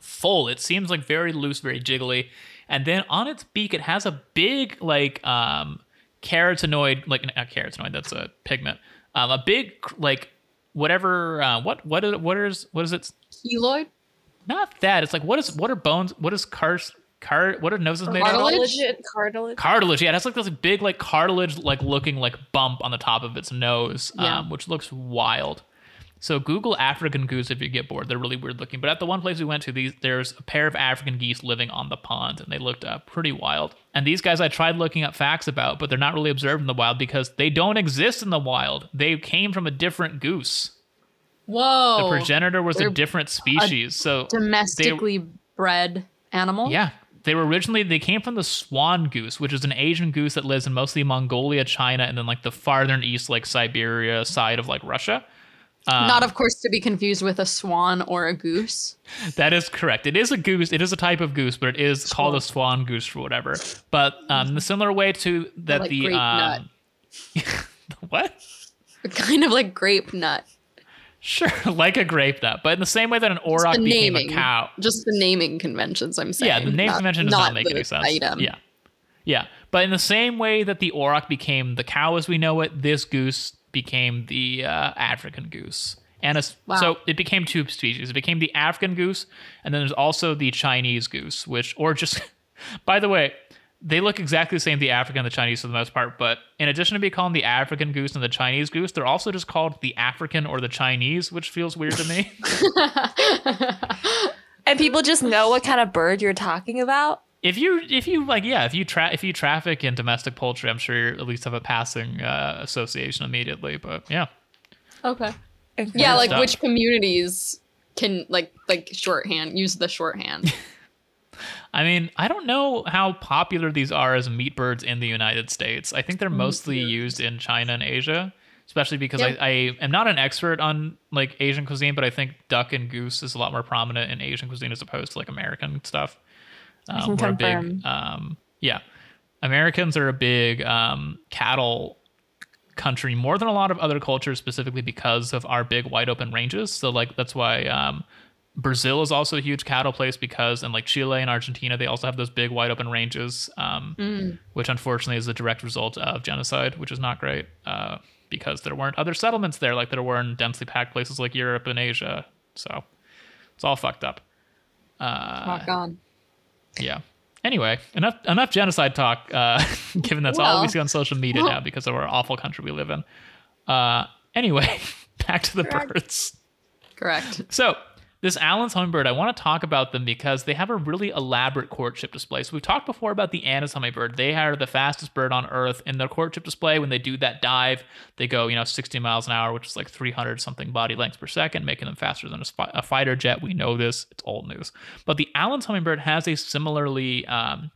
full. It seems like very loose, very jiggly. And then on its beak, it has a big like um carotenoid, like not carotenoid, that's a pigment. Um, a big like whatever. Uh, what what is what is what is it? Keloid? Not that. It's like what is what are bones? What is cars? Car? What are noses made of? Cartilage? Cartilage. Cartilage. Cartilage. Yeah, it has like this big like cartilage like looking like bump on the top of its nose, Yeah. um, which looks wild. So Google African goose if you get bored. They're really weird looking. But at the one place we went to, these there's a pair of African geese living on the pond, and they looked uh, pretty wild. And these guys I tried looking up facts about, but they're not really observed in the wild because they don't exist in the wild. They came from a different goose. Whoa. The progenitor was a they're different species. so domestically bred animal. yeah. They were originally they came from the swan goose, which is an Asian goose that lives in mostly Mongolia, China, and then like the farther east, like Siberia side of like Russia. Um, Not, of course, to be confused with a swan or a goose. That is correct. It is a goose. It is a type of goose, but it is called a swan goose for whatever. But um, the similar way to that like the grape nut. um, what? Kind of like grape nut. Sure, like a grape nut, but in the same way that an auroch became naming. a cow. Just the naming conventions, I'm saying. Yeah, the name not- convention does not, make any sense. Item. Yeah, yeah. But in the same way that the auroch became the cow as we know it, this goose became the uh, African goose. And it's, Wow. so it became two species. It became the African goose, and then there's also the Chinese goose, which, or just, by the way, they look exactly the same, the African and the Chinese for the most part. But in addition to be called the African goose and the Chinese goose, they're also just called the African or the Chinese, which feels weird to me. And people just know what kind of bird you're talking about. if you if you like yeah if you tra- if you traffic in domestic poultry i'm sure you at least have a passing uh, association immediately but yeah Okay. Yeah, like stuff. which communities can like like shorthand use the shorthand. i mean i don't know how popular these are as meat birds in the united states. I think they're mostly used in china and asia especially because Yep. I, I am not an expert on like asian cuisine but i think duck and goose is a lot more prominent in asian cuisine as opposed to like american stuff. Um, we're a big um, yeah. Americans are a big um, cattle country more than a lot of other cultures specifically because of our big wide open ranges. So like that's why um, brazil is also a huge cattle place because and like chile and argentina they also have those big wide open ranges um, which unfortunately is a direct result of genocide which is not great uh, because there weren't other settlements there like there were in densely packed places like europe and asia so it's all fucked up Rock on. Yeah. Anyway, enough enough genocide talk. Uh, given that's all we see on social media now because of our awful country we live in. Uh, anyway, back to the Correct. birds. Correct. So, this Allen's hummingbird, I want to talk about them because they have a really elaborate courtship display. So, we've talked before about the Anna's hummingbird. They are the fastest bird on Earth in their courtship display. When they do that dive, they go, you know, 60 miles an hour, which is like 300 something body lengths per second, making them faster than a, a fighter jet. We know this, it's old news. But the Allen's hummingbird has a similarly um,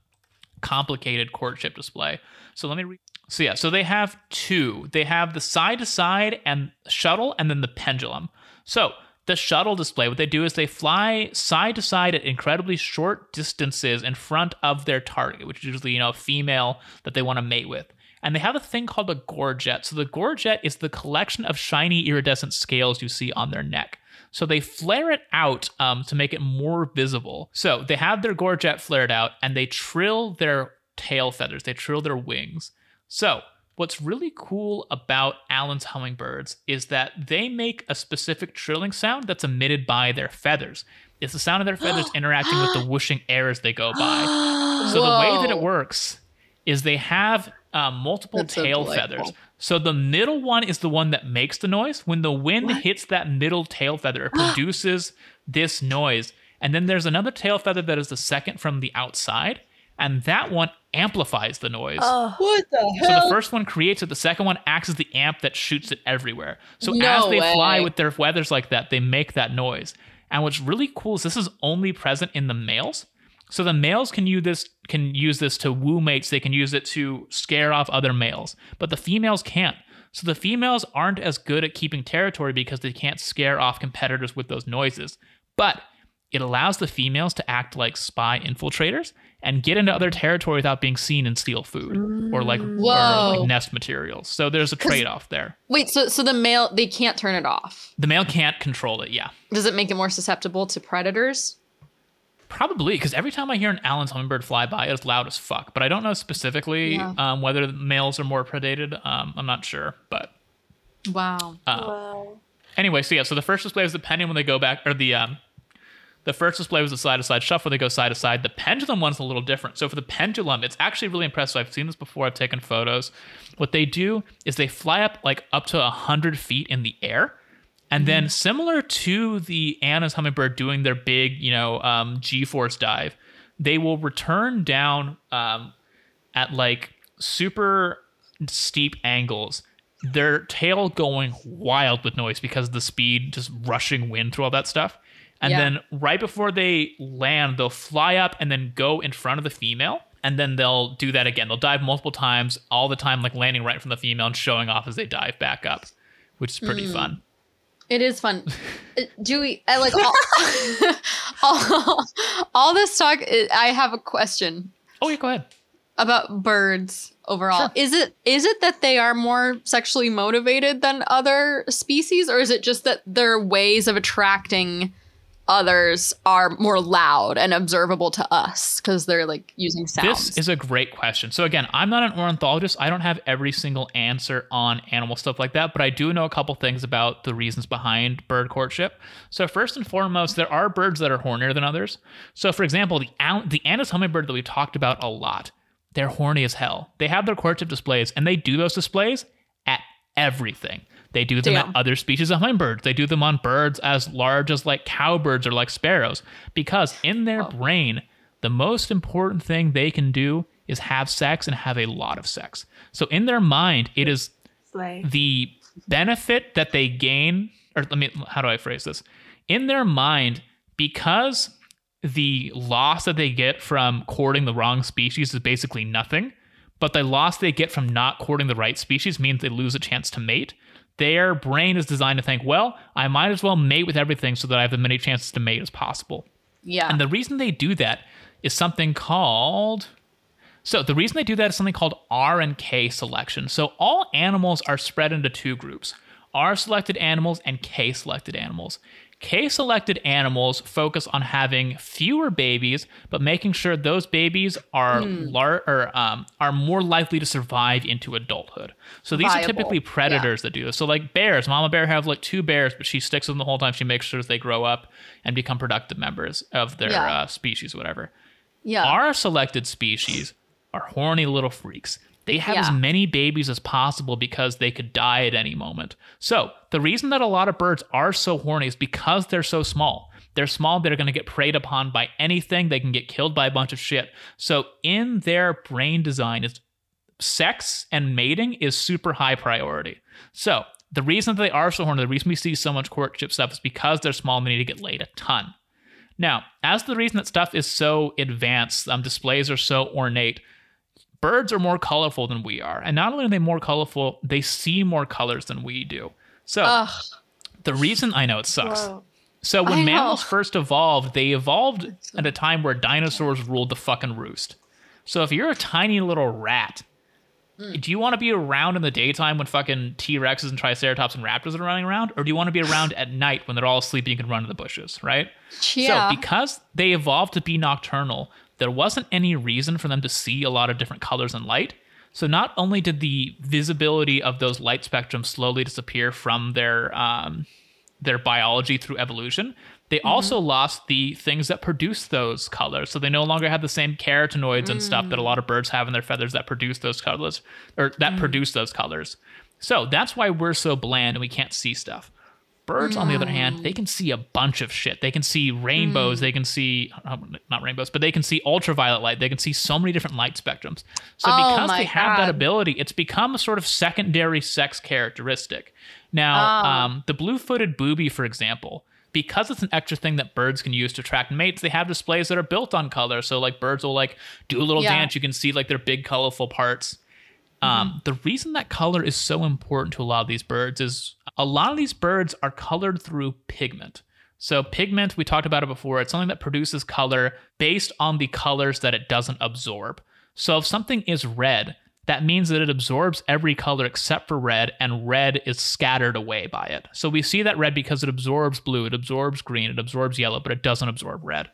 complicated courtship display. So let me read. So yeah, so they have two. They have the side to side and shuttle, and then the pendulum. So the shuttle display, what they do is they fly side to side at incredibly short distances in front of their target, which is usually you know a female that they want to mate with. And they have a thing called a gorget. So the gorget is the collection of shiny iridescent scales you see on their neck. So they flare it out um, to make it more visible. So they have their gorget flared out and they trill their tail feathers, they trill their wings. So what's really cool about Allen's hummingbirds is that they make a specific trilling sound that's emitted by their feathers. It's the sound of their feathers interacting with the whooshing air as they go by. So the way that it works is they have um, multiple That's tail feathers. So the middle one is the one that makes the noise. When the wind hits that middle tail feather, it produces this noise. And then there's another tail feather that is the second from the outside, and that one amplifies the noise. Oh, What the So the first one creates it, the second one acts as the amp that shoots it everywhere. So No as they fly with their feathers like that, they make that noise. And what's really cool is this is only present in the males. So the males can use this can use this to woo mates. They can use it to scare off other males, but the females can't. So the females aren't as good at keeping territory because they can't scare off competitors with those noises. But it allows the females to act like spy infiltrators and get into other territory without being seen and steal food or like, or like nest materials. So there's a trade off there. Wait, so so the male they can't turn it off. The male can't control it. Yeah. Does it make it more susceptible to predators? Probably because every time I hear an Allen's hummingbird fly by, it's loud as fuck. But I don't know specifically Yeah. um, whether males are more predated. Um, I'm not sure. But Wow. wow. anyway, so yeah, so the first display is the pendulum when they go back, or the um, the first display was the side to side shuffle. They go side to side. The pendulum one's a little different. So for the pendulum, it's actually really impressive. I've seen this before. I've taken photos. What they do is they fly up like up to hundred feet in the air. And then, similar to the Anna's hummingbird doing their big, you know, um, G-force dive, they will return down um, at like super steep angles. Their tail going wild with noise because of the speed, just rushing wind through all that stuff. And Yeah. then right before they land, they'll fly up and then go in front of the female. And then they'll do that again. They'll dive multiple times, all the time, like landing right from the female and showing off as they dive back up, which is pretty fun. It is fun. Uh, Do we? I like all, all, all this talk. I I have a question Oh, yeah, go ahead. about birds overall. Sure. Is it is it that they are more sexually motivated than other species, or is it just that their ways of attracting others are more loud and observable to us because they're like using sounds? This is a great question. So again, I'm not an ornithologist. I don't have every single answer on animal stuff like that, but I do know a couple things about the reasons behind bird courtship. So first and foremost, there are birds that are hornier than others. So for example, the the Anna's hummingbird that we've talked about a lot, they're horny as hell. They have their courtship displays, and they do those displays at everything. They do them Damn. at other species of hummingbirds. They do them on birds as large as like cowbirds or like sparrows because in their brain, the most important thing they can do is have sex and have a lot of sex. So in their mind, it is the benefit that they gain or let me how do i phrase this in their mind because the loss that they get from courting the wrong species is basically nothing but the loss they get from not courting the right species means they lose a chance to mate their brain is designed to think well i might as well mate with everything so that i have as many chances to mate as possible yeah. and the reason they do that is something called. So the reason they do that is something called R and K selection. So all animals are spread into two groups: R selected animals and K selected animals. K selected animals focus on having fewer babies, but making sure those babies are lar- or um, are more likely to survive into adulthood. So these Viable. are typically predators that do this. So like bears, mama bear have like two bears, but she sticks with them the whole time. She makes sure they grow up and become productive members of their Yeah. uh, species, whatever. Yeah. Our selected species are horny little freaks. They have as many babies as possible because they could die at any moment. So, the reason that a lot of birds are so horny is because they're so small. They're small, they're going to get preyed upon by anything, they can get killed by a bunch of shit. So, in their brain design is sex and mating is super high priority. So, the reason that they are so horny, the reason we see so much courtship stuff is because they're small and they need to get laid a ton. Now, as the reason that stuff is so advanced, um, displays are so ornate, birds are more colorful than we are. And not only are they more colorful, they see more colors than we do. So, Ugh. the reason I know it sucks. Whoa. So, when mammals first evolved, they evolved at a time where dinosaurs ruled the fucking roost. So, if you're a tiny little rat, hmm. do you want to be around in the daytime when fucking T Rexes and Triceratops and Raptors are running around? Or do you want to be around at night when they're all asleep and you can run in the bushes, right? Yeah. So, because they evolved to be nocturnal, there wasn't any reason for them to see a lot of different colors and light. So, not only did the visibility of those light spectrums slowly disappear from their um, their biology through evolution, they mm-hmm. also lost the things that produce those colors. So, they no longer had the same carotenoids and stuff that a lot of mm. birds have in their feathers that produce those colors or that mm. produce those colors. So, that's why we're so bland and we can't see stuff. Birds, on the other hand, they can see a bunch of shit. They can see rainbows. They can see uh, not rainbows, but they can see ultraviolet light. They can see so many different light spectrums. So Oh because they have that ability, it's become a sort of secondary sex characteristic. Now, Oh. um, the blue-footed booby, for example, because it's an extra thing that birds can use to attract mates, they have displays that are built on color. So like birds will like do a little Yeah. dance. You can see like their big colorful parts. Mm-hmm. Um, the reason that color is so important to a lot of these birds is a lot of these birds are colored through pigment. So, pigment, we talked about it before, it's something that produces color based on the colors that it doesn't absorb. So, if something is red, that means that it absorbs every color except for red, and red is scattered away by it. So, we see that red because it absorbs blue, it absorbs green, it absorbs yellow, but it doesn't absorb red.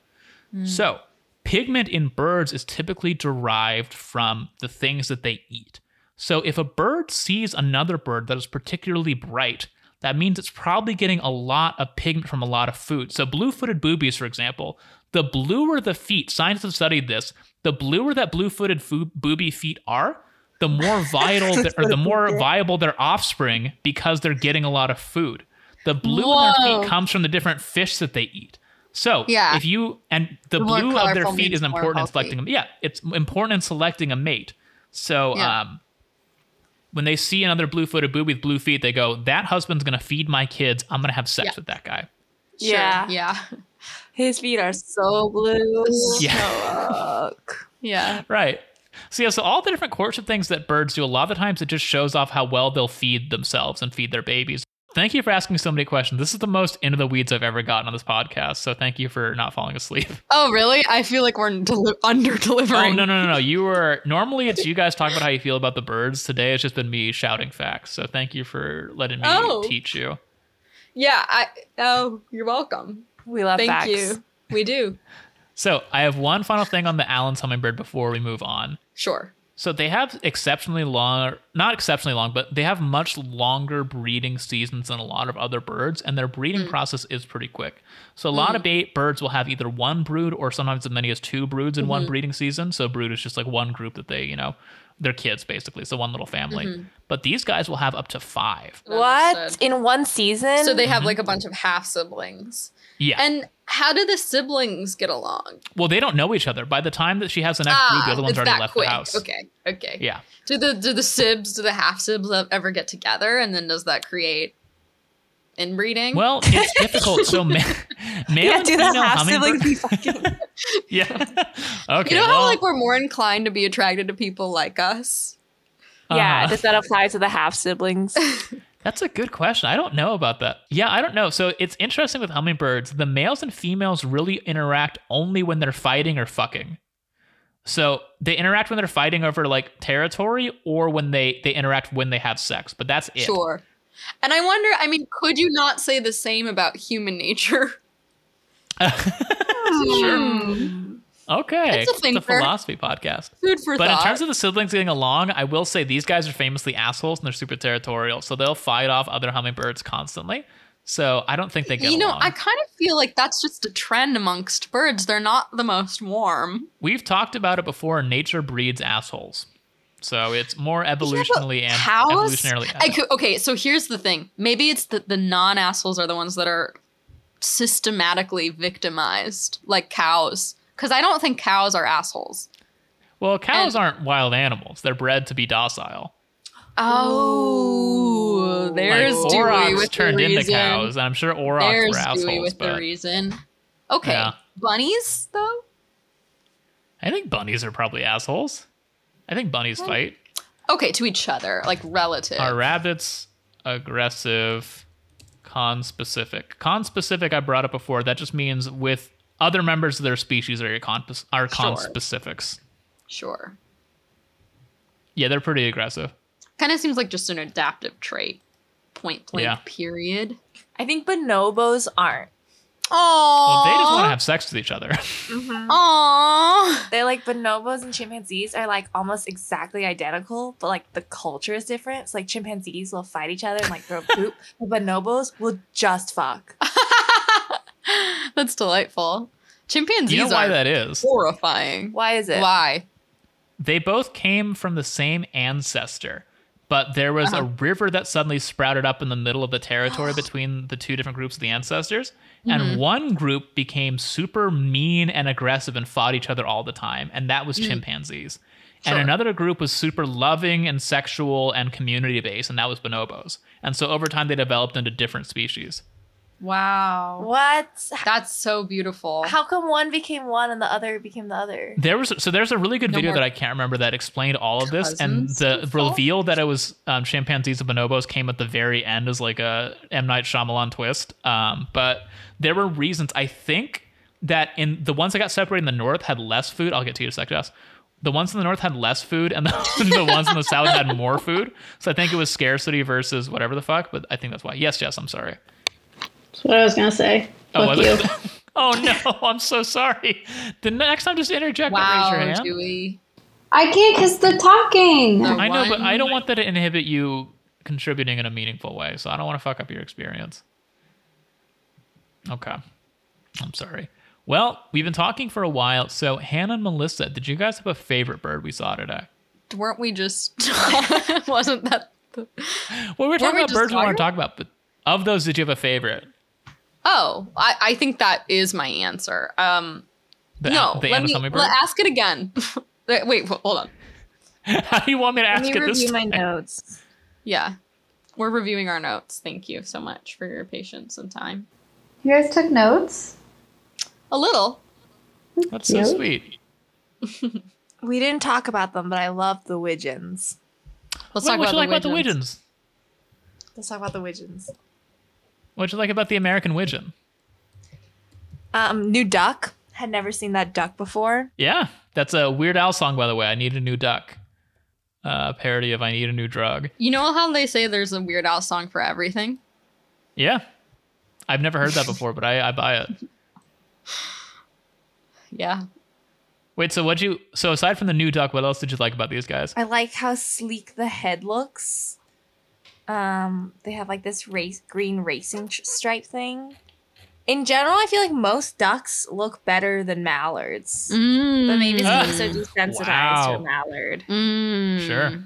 Hmm. So, pigment in birds is typically derived from the things that they eat. So, if a bird sees another bird that is particularly bright, that means it's probably getting a lot of pigment from a lot of food. So, blue footed boobies, for example, the bluer the feet, scientists have studied this, the bluer that blue footed fo- booby feet are, the more vital th- or the more viable their offspring because they're getting a lot of food. The blue in their feet comes from the different fish that they eat. So Yeah. if you and the The blue of their feet is more important in selecting them. Yeah, it's important in selecting a mate. So Yeah. um, when they see another blue-footed booby with blue feet, they go, "That husband's gonna feed my kids. I'm gonna have sex Yeah. with that guy." Sure, Yeah. Yeah. His feet are so blue. Yeah. Yeah. Right. So yeah, so all the different courtship things that birds do, a lot of the times it just shows off how well they'll feed themselves and feed their babies. Thank you for asking so many questions. This is the most into the weeds I've ever gotten on this podcast. So thank you for not falling asleep. Oh, really? I feel like we're deli- under Oh delivering. no no no no! You were normally it's you guys talk about how you feel about the birds. Today it's just been me shouting facts. So thank you for letting me Oh. teach you. Yeah. I. Oh, you're welcome. We love Thank facts. you. We do. So I have one final thing on the Allen's hummingbird before we move on. Sure. So they have exceptionally long, not exceptionally long, but they have much longer breeding seasons than a lot of other birds, and their breeding mm. process is pretty quick. So a lot of mm. ba- birds will have either one brood or sometimes as many as two broods in one mm-hmm. breeding season. So brood is just like one group that they, you know, they're kids basically, so one little family. Mm-hmm. But these guys will have up to five. What? In one season? So they have mm-hmm. like a bunch of half siblings. Yeah. And how do the siblings get along? well, they don't know each other. By the time that she has the next brood, the other one's Ah, already left quick. the house. Okay. Okay. Yeah. Do the do the sibs, do the half sibs ever get together, and then does that create inbreeding? Well, it's difficult. So ma- male yeah, and do the half siblings be fucking? Yeah. okay. you know well, how like we're more inclined to be attracted to people like us. yeah, uh, does that apply to the half siblings? That's a good question. I don't know about that. Yeah, I don't know. So it's interesting with hummingbirds. The males and females really interact only when they're fighting or fucking. So they interact when they're fighting over like territory or when they they interact when they have sex. But that's it. Sure. And I wonder, I mean, could you not say the same about human nature? Hmm. Okay. It's a It's a thinker. philosophy podcast. Food for But in terms of the siblings getting along, I will say these guys are famously assholes and they're super territorial. So they'll fight off other hummingbirds constantly. So I don't think they get along. You know, along. I kind of feel like that's just a trend amongst birds. They're not the most warm. We've talked about it before. Nature breeds assholes. So it's more evolutionally and Cows? evolutionarily. I could, okay, so here's the thing. Maybe it's that the non assholes are the ones that are systematically victimized, like cows. Because I don't think cows are assholes. well, cows and- aren't wild animals. They're bred to be docile. Oh, there's like, Dewey with turned the into reason. cows, and I'm sure aurochs There's were assholes. Dewey with but the reason. Okay, Yeah. bunnies though. I think bunnies are probably assholes. I think bunnies fight. Okay, to each other, like relative. Are rabbits aggressive? Con-specific. Con-specific. I brought up before. That just means with other members of their species are con are Sure. con-specifics. Sure. Yeah, they're pretty aggressive. Kind of seems like just an adaptive trait. Point blank. Yeah. Period. I think bonobos aren't. Oh. Well, they just want to have sex with each other. Mm-hmm. Aww. They're like bonobos and chimpanzees are like almost exactly identical, but like the culture is different. So like chimpanzees will fight each other and like throw poop, but bonobos will just fuck. That's delightful. Chimpanzees you know why are that is? horrifying. Why is it? Why? They both came from the same ancestor, but there was Uh-huh. a river that suddenly sprouted up in the middle of the territory between the two different groups of the ancestors. Mm-hmm. And one group became super mean and aggressive and fought each other all the time, and that was chimpanzees. And Mm. Sure. another group was super loving and sexual and community based, and that was bonobos. And so over time, they developed into different species. Wow. What? That's so beautiful. How come one became one and the other became the other? There was so there's a really good No video that I can't remember that explained all of this, and the involved? reveal that it was um, chimpanzees and bonobos came at the very end as like a M Night Shyamalan twist. Um, but there were reasons I think that in the ones that got separated in the north had less food. I'll get to you in a sec, Jess. The ones in the north had less food, and the, the ones in the south had more food. So I think it was scarcity versus whatever the fuck. But I think that's why. Yes, Jess, I'm sorry. That's what I was gonna say. Oh, Fuck was you. oh no, I'm so sorry. The next time, just interject. and raise your wow, hand. Dewey. I can't because the talking. No. I know, but I don't want that to inhibit you contributing in a meaningful way. So I don't want to fuck up your experience. Okay. I'm sorry. Well, we've been talking for a while. So, Hannah and Melissa, did you guys have a favorite bird we saw today? Weren't we just? wasn't that? The... Well, we were talking we about just birds we want talking to talk about, but of those, did you have a favorite? Oh, I, I think that is my answer. Um, The, no, the let me bird? let, ask it again. Wait, wait, hold on. How do you want me to Let ask me it this review my notes. Yeah, we're reviewing our notes. Thank you so much for your patience and time. You guys took notes. A little. That's so sweet. We didn't talk about them, but I love the wigeons. Let's What, talk what about you like the about the wigeons. wigeons? Let's talk about the wigeons. What you like about the American wigeon? Um, new duck. Had never seen that duck before. Yeah, that's a Weird Al song, by the way. I need a new duck. Uh, parody of "I Need a New Drug." You know how they say there's a Weird Al song for everything? Yeah, I've never heard that before, but I, I buy it. Yeah. Wait, so what you? So aside from the new duck, what else did you like about these guys? I like how sleek the head looks. Um, they have like this race green racing stripe thing. In general, I feel like most ducks look better than mallards. Mm. But maybe it's Ah. so desensitized Wow. to a mallard. Mm. Sure.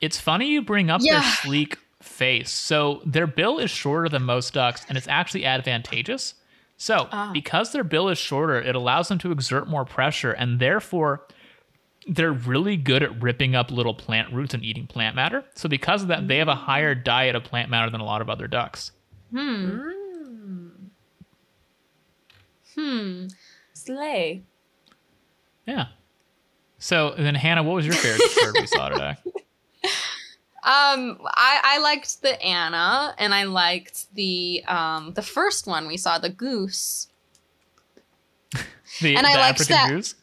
It's funny you bring up their sleek face. So their bill is shorter than most ducks, and it's actually advantageous. So Ah. because their bill is shorter, it allows them to exert more pressure, and therefore they're really good at ripping up little plant roots and eating plant matter. So because of that, they have a higher diet of plant matter than a lot of other ducks. Hmm. Hmm. Slay. Yeah. So then, Hannah, what was your favorite bird we saw today? Um, I, I liked the Anna, and I liked the um the first one we saw, the goose. The, And I the liked African that- goose.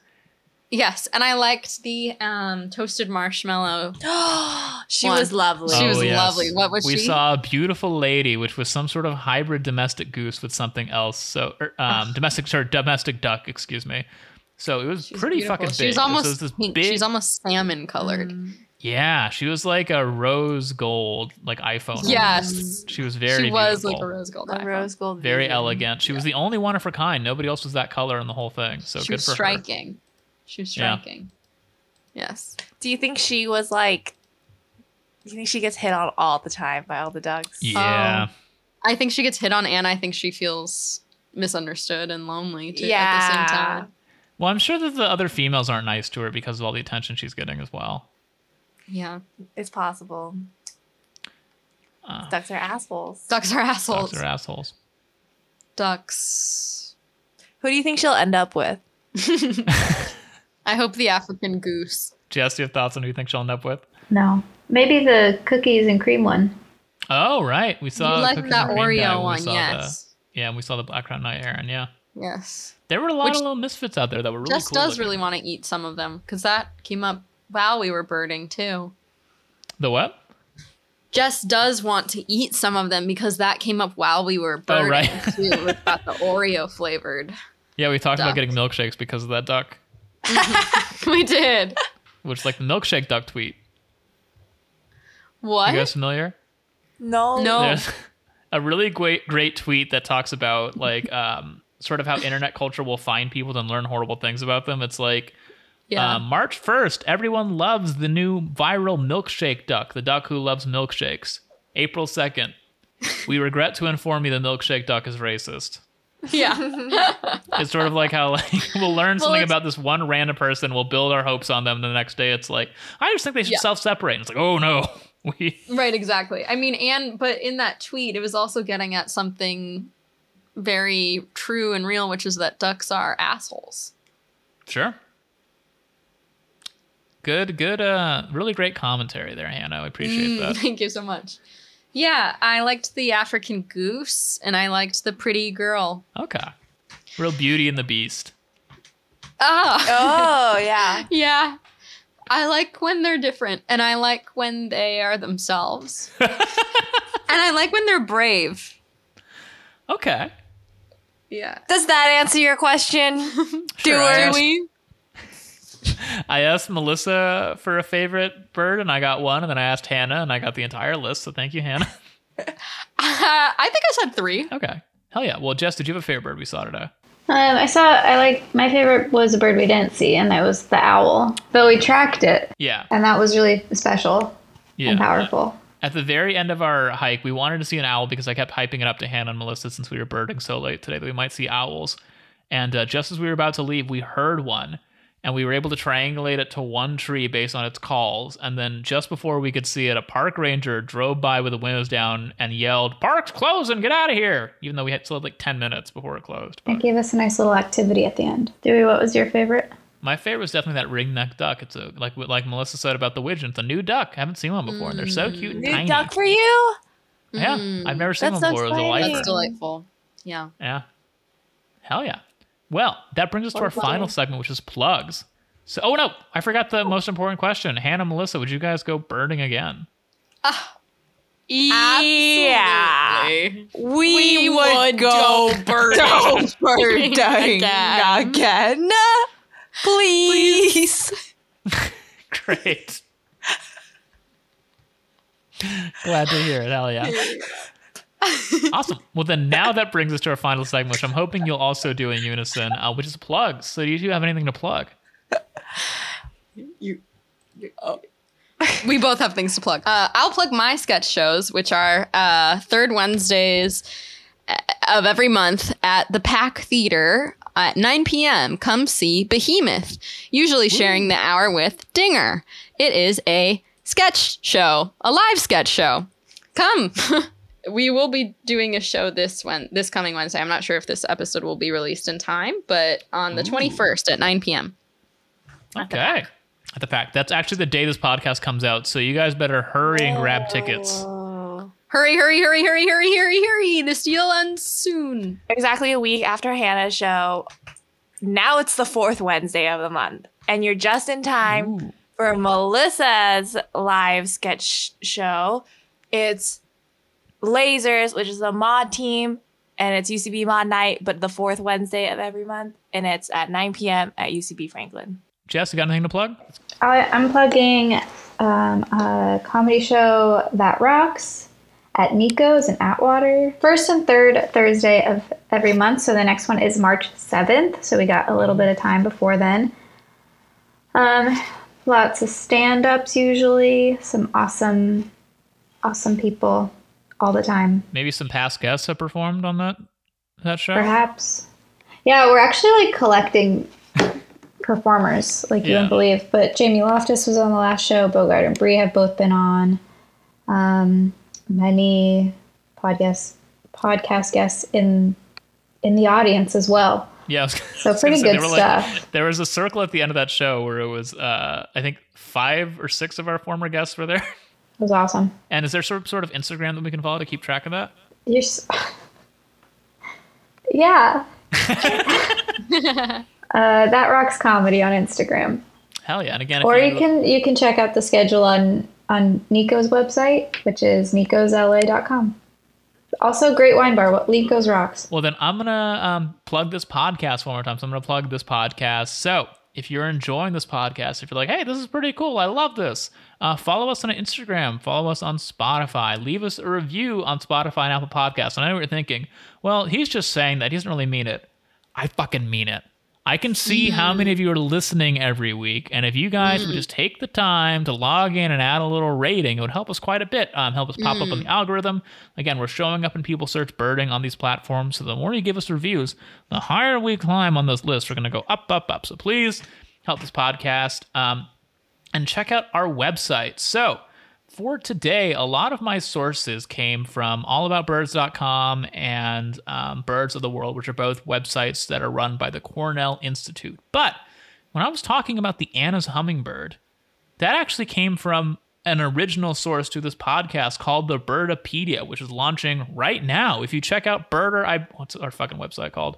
Yes, and I liked the um toasted marshmallow. she One. was lovely. She was Oh, yes. lovely. What was we she? We saw a beautiful lady, which was some sort of hybrid domestic goose with something else. So, er, um, domestic, sorry, domestic duck. Excuse me. So it was She's pretty beautiful. fucking big. She was So it almost was this pink. big- She's almost salmon colored. Mm. Yeah, she was like a rose gold, like iPhone. Yes. She was very she was beautiful. like a rose gold. A iPhone. rose gold. very vision. elegant. She was the only one of her kind. Nobody else was that color in the whole thing. So she good was for her. striking. She was Yeah. Yes. Do you think she was like? Do you think she gets hit on all the time by all the ducks? Yeah. I think she gets hit on, and I think she feels misunderstood and lonely too, at the same time. Well, I'm sure that the other females aren't nice to her because of all the attention she's getting as well. Yeah. It's possible. Uh, Ducks are assholes. Ducks are assholes. dogs are assholes. Ducks. Who do you think she'll end up with? I hope the African goose. Jess, do you have thoughts on who you think she'll end up with? No. Maybe the cookies and cream one. Oh, right. We saw you the like cookies that and cream Oreo one, yes. The, yeah, and we saw the Black-crowned Night Heron. Yeah, Yes. there were a lot Which of little misfits out there that were really Jess cool. does looking. really want to eat some of them because that came up while we were birding too. The what? Jess does want to eat some of them because that came up while we were Oh, birding right. too. It got the Oreo flavored. Yeah, we talked about getting milkshakes because of that duck, we did. which is like the milkshake duck tweet. What? You guys familiar? No. No. There's a really great great tweet that talks about like um sort of how internet culture will find people and learn horrible things about them. It's like yeah. uh, March 1st, everyone loves the new viral milkshake duck, the duck who loves milkshakes. April 2nd, we regret to inform you the milkshake duck is racist. Yeah. It's sort of like how like we'll learn Well, something about this one random person, we'll build our hopes on them, and the next day it's like, I just think they should Yeah. self-separate. And it's like, oh no. We Right, exactly. I mean, and but in that tweet, it was also getting at something very true and real, which is that ducks are assholes. Sure. Good, good, uh, really great commentary there, Hannah. I appreciate Mm, that. Thank you so much. Yeah, I liked the African goose and I liked the pretty girl. Okay. Real Beauty and the Beast. Ah, Oh yeah. yeah. I like when they're different and I like when they are themselves. and I like when they're brave. Okay. Yeah. Does that answer your question? Sure, I asked, we? I asked Melissa for a favorite bird, and I got one, and then I asked Hannah, and I got the entire list. So thank you, Hannah. I think I said three. Okay. Hell yeah. Well, Jess, did you have a favorite bird we saw today? Um, I saw. I like my favorite was a bird we didn't see, and that was the owl. But we tracked it, Yeah. and that was really special Yeah. and powerful. At the very end of our hike, we wanted to see an owl because I kept hyping it up to Hannah and Melissa since we were birding so late today that we might see owls. And uh, just as we were about to leave, we heard one, and we were able to triangulate it to one tree based on its calls. And then just before we could see it, a park ranger drove by with the windows down and yelled, "Park's closing! Get out of here!" Even though we had still had like ten minutes before it closed. It gave us a nice little activity at the end. Dewey, what was your favorite? my favorite was definitely that ring-necked duck. It's a like like Melissa said about the wigeon. It's a new duck. I haven't seen one before, and they're so cute and New tiny. duck for you? yeah, Mm. I've never seen That's one so before. It was a lifer. That's delightful. Yeah. Yeah. Hell yeah. Well, that brings us to our Fun final segment, which is plugs. So, oh no, I forgot the most important question. Hannah, Melissa, would you guys go birding again? Yeah. Absolutely. We, would go birding. birding Again. again. Please. Great. Glad to hear it. Hell yeah. awesome. Well, then now that brings us to our final segment, which I'm hoping you'll also do in unison, uh, which is plugs. So, do you two have anything to plug? You. Oh. we both have things to plug. Uh, I'll plug my sketch shows, which are uh, third Wednesdays uh, of every month at the Pack Theater at 9 p.m. Come see Behemoth, usually sharing the hour with Dinger. It is a sketch show, a live sketch show. Come. we will be doing a show this one this coming Wednesday. I'm not sure if this episode will be released in time, but on the 21st at 9 p.m. Okay. At the Pack, That's actually the day this podcast comes out. So, you guys better hurry and grab tickets. Oh. Hurry, hurry, hurry, hurry, hurry, hurry, hurry. This deal ends soon. Exactly a week after Hannah's show. Now it's the fourth Wednesday of the month. And you're just in time for Melissa's live sketch show. It's Lasers, which is a Maude team, and it's UCB Maude Night, but the fourth Wednesday of every month. And it's at 9 p.m. at UCB Franklin. Jess, you got anything to plug? I, I'm plugging um, a comedy show that rocks at Nico's in Atwater. First and third Thursday of every month. So the next one is March 7th. So we got a little bit of time before then. Um, lots of stand ups usually, some awesome, awesome people all the time. Maybe some past guests have performed on that that show. Perhaps. Yeah, we're actually like collecting performers, like you wouldn't believe. But Jamie Loftus was on the last show. Bogart and Bree have both been on. Um, many podcast podcast guests in in the audience as well. Yeah, So pretty good there like- stuff. there was a circle at the end of that show where it was, uh, I think, five or six of our former guests were there. It was awesome. And is there sort sort of Instagram that we can follow to keep track of that? You're s yeah. uh, that rocks comedy on Instagram. Hell yeah! And again, or you can you can check out the schedule on on Nico's website, which is nicosla.com. Also, great wine bar. What Nico's rocks. Well, then I'm gonna um, plug this podcast one more time. So I'm gonna plug this podcast. So if you're enjoying this podcast, if you're like, hey, this is pretty cool, I love this, uh, follow us on Instagram, follow us on Spotify, leave us a review on Spotify and Apple Podcasts. And I know what you're thinking. Well, he's just saying that. He doesn't really mean it. I fucking mean it. I can see how many of you are listening every week, and if you guys would just take the time to log in and add a little rating, it would help us quite a bit. Um, help us pop up on the algorithm. Again, we're showing up in people search birding on these platforms, so the more you give us reviews, the higher we climb on those lists. We're going to go up, up, up. So please help this podcast um, and check out our website. So for today, a lot of my sources came from allaboutbirds.com and um, Birds of the World, which are both websites that are run by the Cornell Institute. But when I was talking about the Anna's hummingbird, that actually came from an original source to this podcast called the Birdopedia, which is launching right now. If you check out Birder, I what's our fucking website called?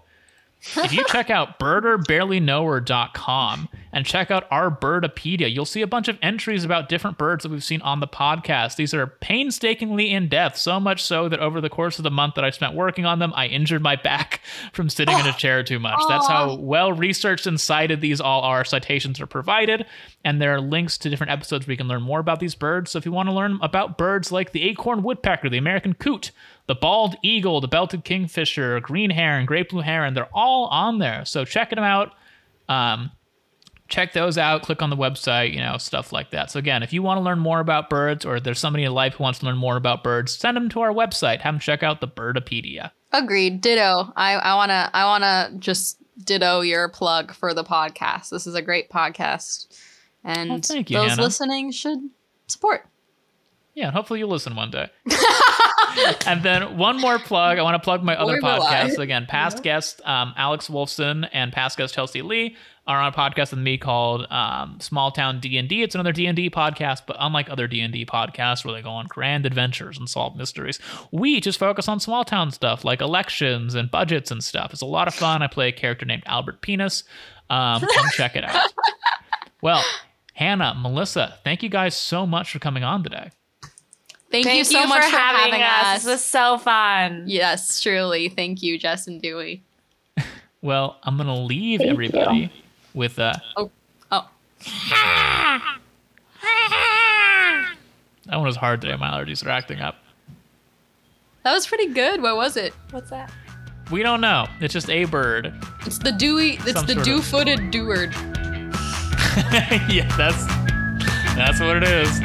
If you check out birderbarelyknowher.com and check out our birdopedia, you'll see a bunch of entries about different birds that we've seen on the podcast. These are painstakingly in depth, so much so that over the course of the month that I spent working on them, I injured my back from sitting in a chair too much. That's how well researched and cited these all are. Citations are provided, and there are links to different episodes where you can learn more about these birds. So if you want to learn about birds like the acorn woodpecker, the American coot, the bald eagle, the belted kingfisher, green heron, great blue heron, they're all on there. So check them out. Um, check those out. Click on the website, you know, stuff like that. So again, if you want to learn more about birds, or there's somebody in life who wants to learn more about birds, send them to our website. Have them check out the Birdopedia. Agreed. Ditto. I, I wanna I wanna just ditto your plug for the podcast. This is a great podcast. And Well, thank you, those Hannah. listening should support. Yeah, and hopefully you'll listen one day. and then one more plug. I want to plug my other Boy, will I. podcasts. Again, past guest um, Alex Wolfson and past guest Chelsea Lee are on a podcast with me called um, Small Town D&D. It's another D&D podcast, but unlike other D&D podcasts where they go on grand adventures and solve mysteries, we just focus on small town stuff like elections and budgets and stuff. It's a lot of fun. I play a character named Albert Penis. Um, come check it out. Well, Hannah, Melissa, thank you guys so much for coming on today. Thank, Thank you so much for having, us. This was so fun. yes, truly. Thank you, Jes and Dewey. Well, I'm gonna leave Thank everybody you. with uh Oh, oh. that one was hard today. My allergies are acting up. That was pretty good. What was it? What's that? We don't know. It's just a bird. It's the Dewey. It's Some the dew-footed deward. yeah, that's that's what it is.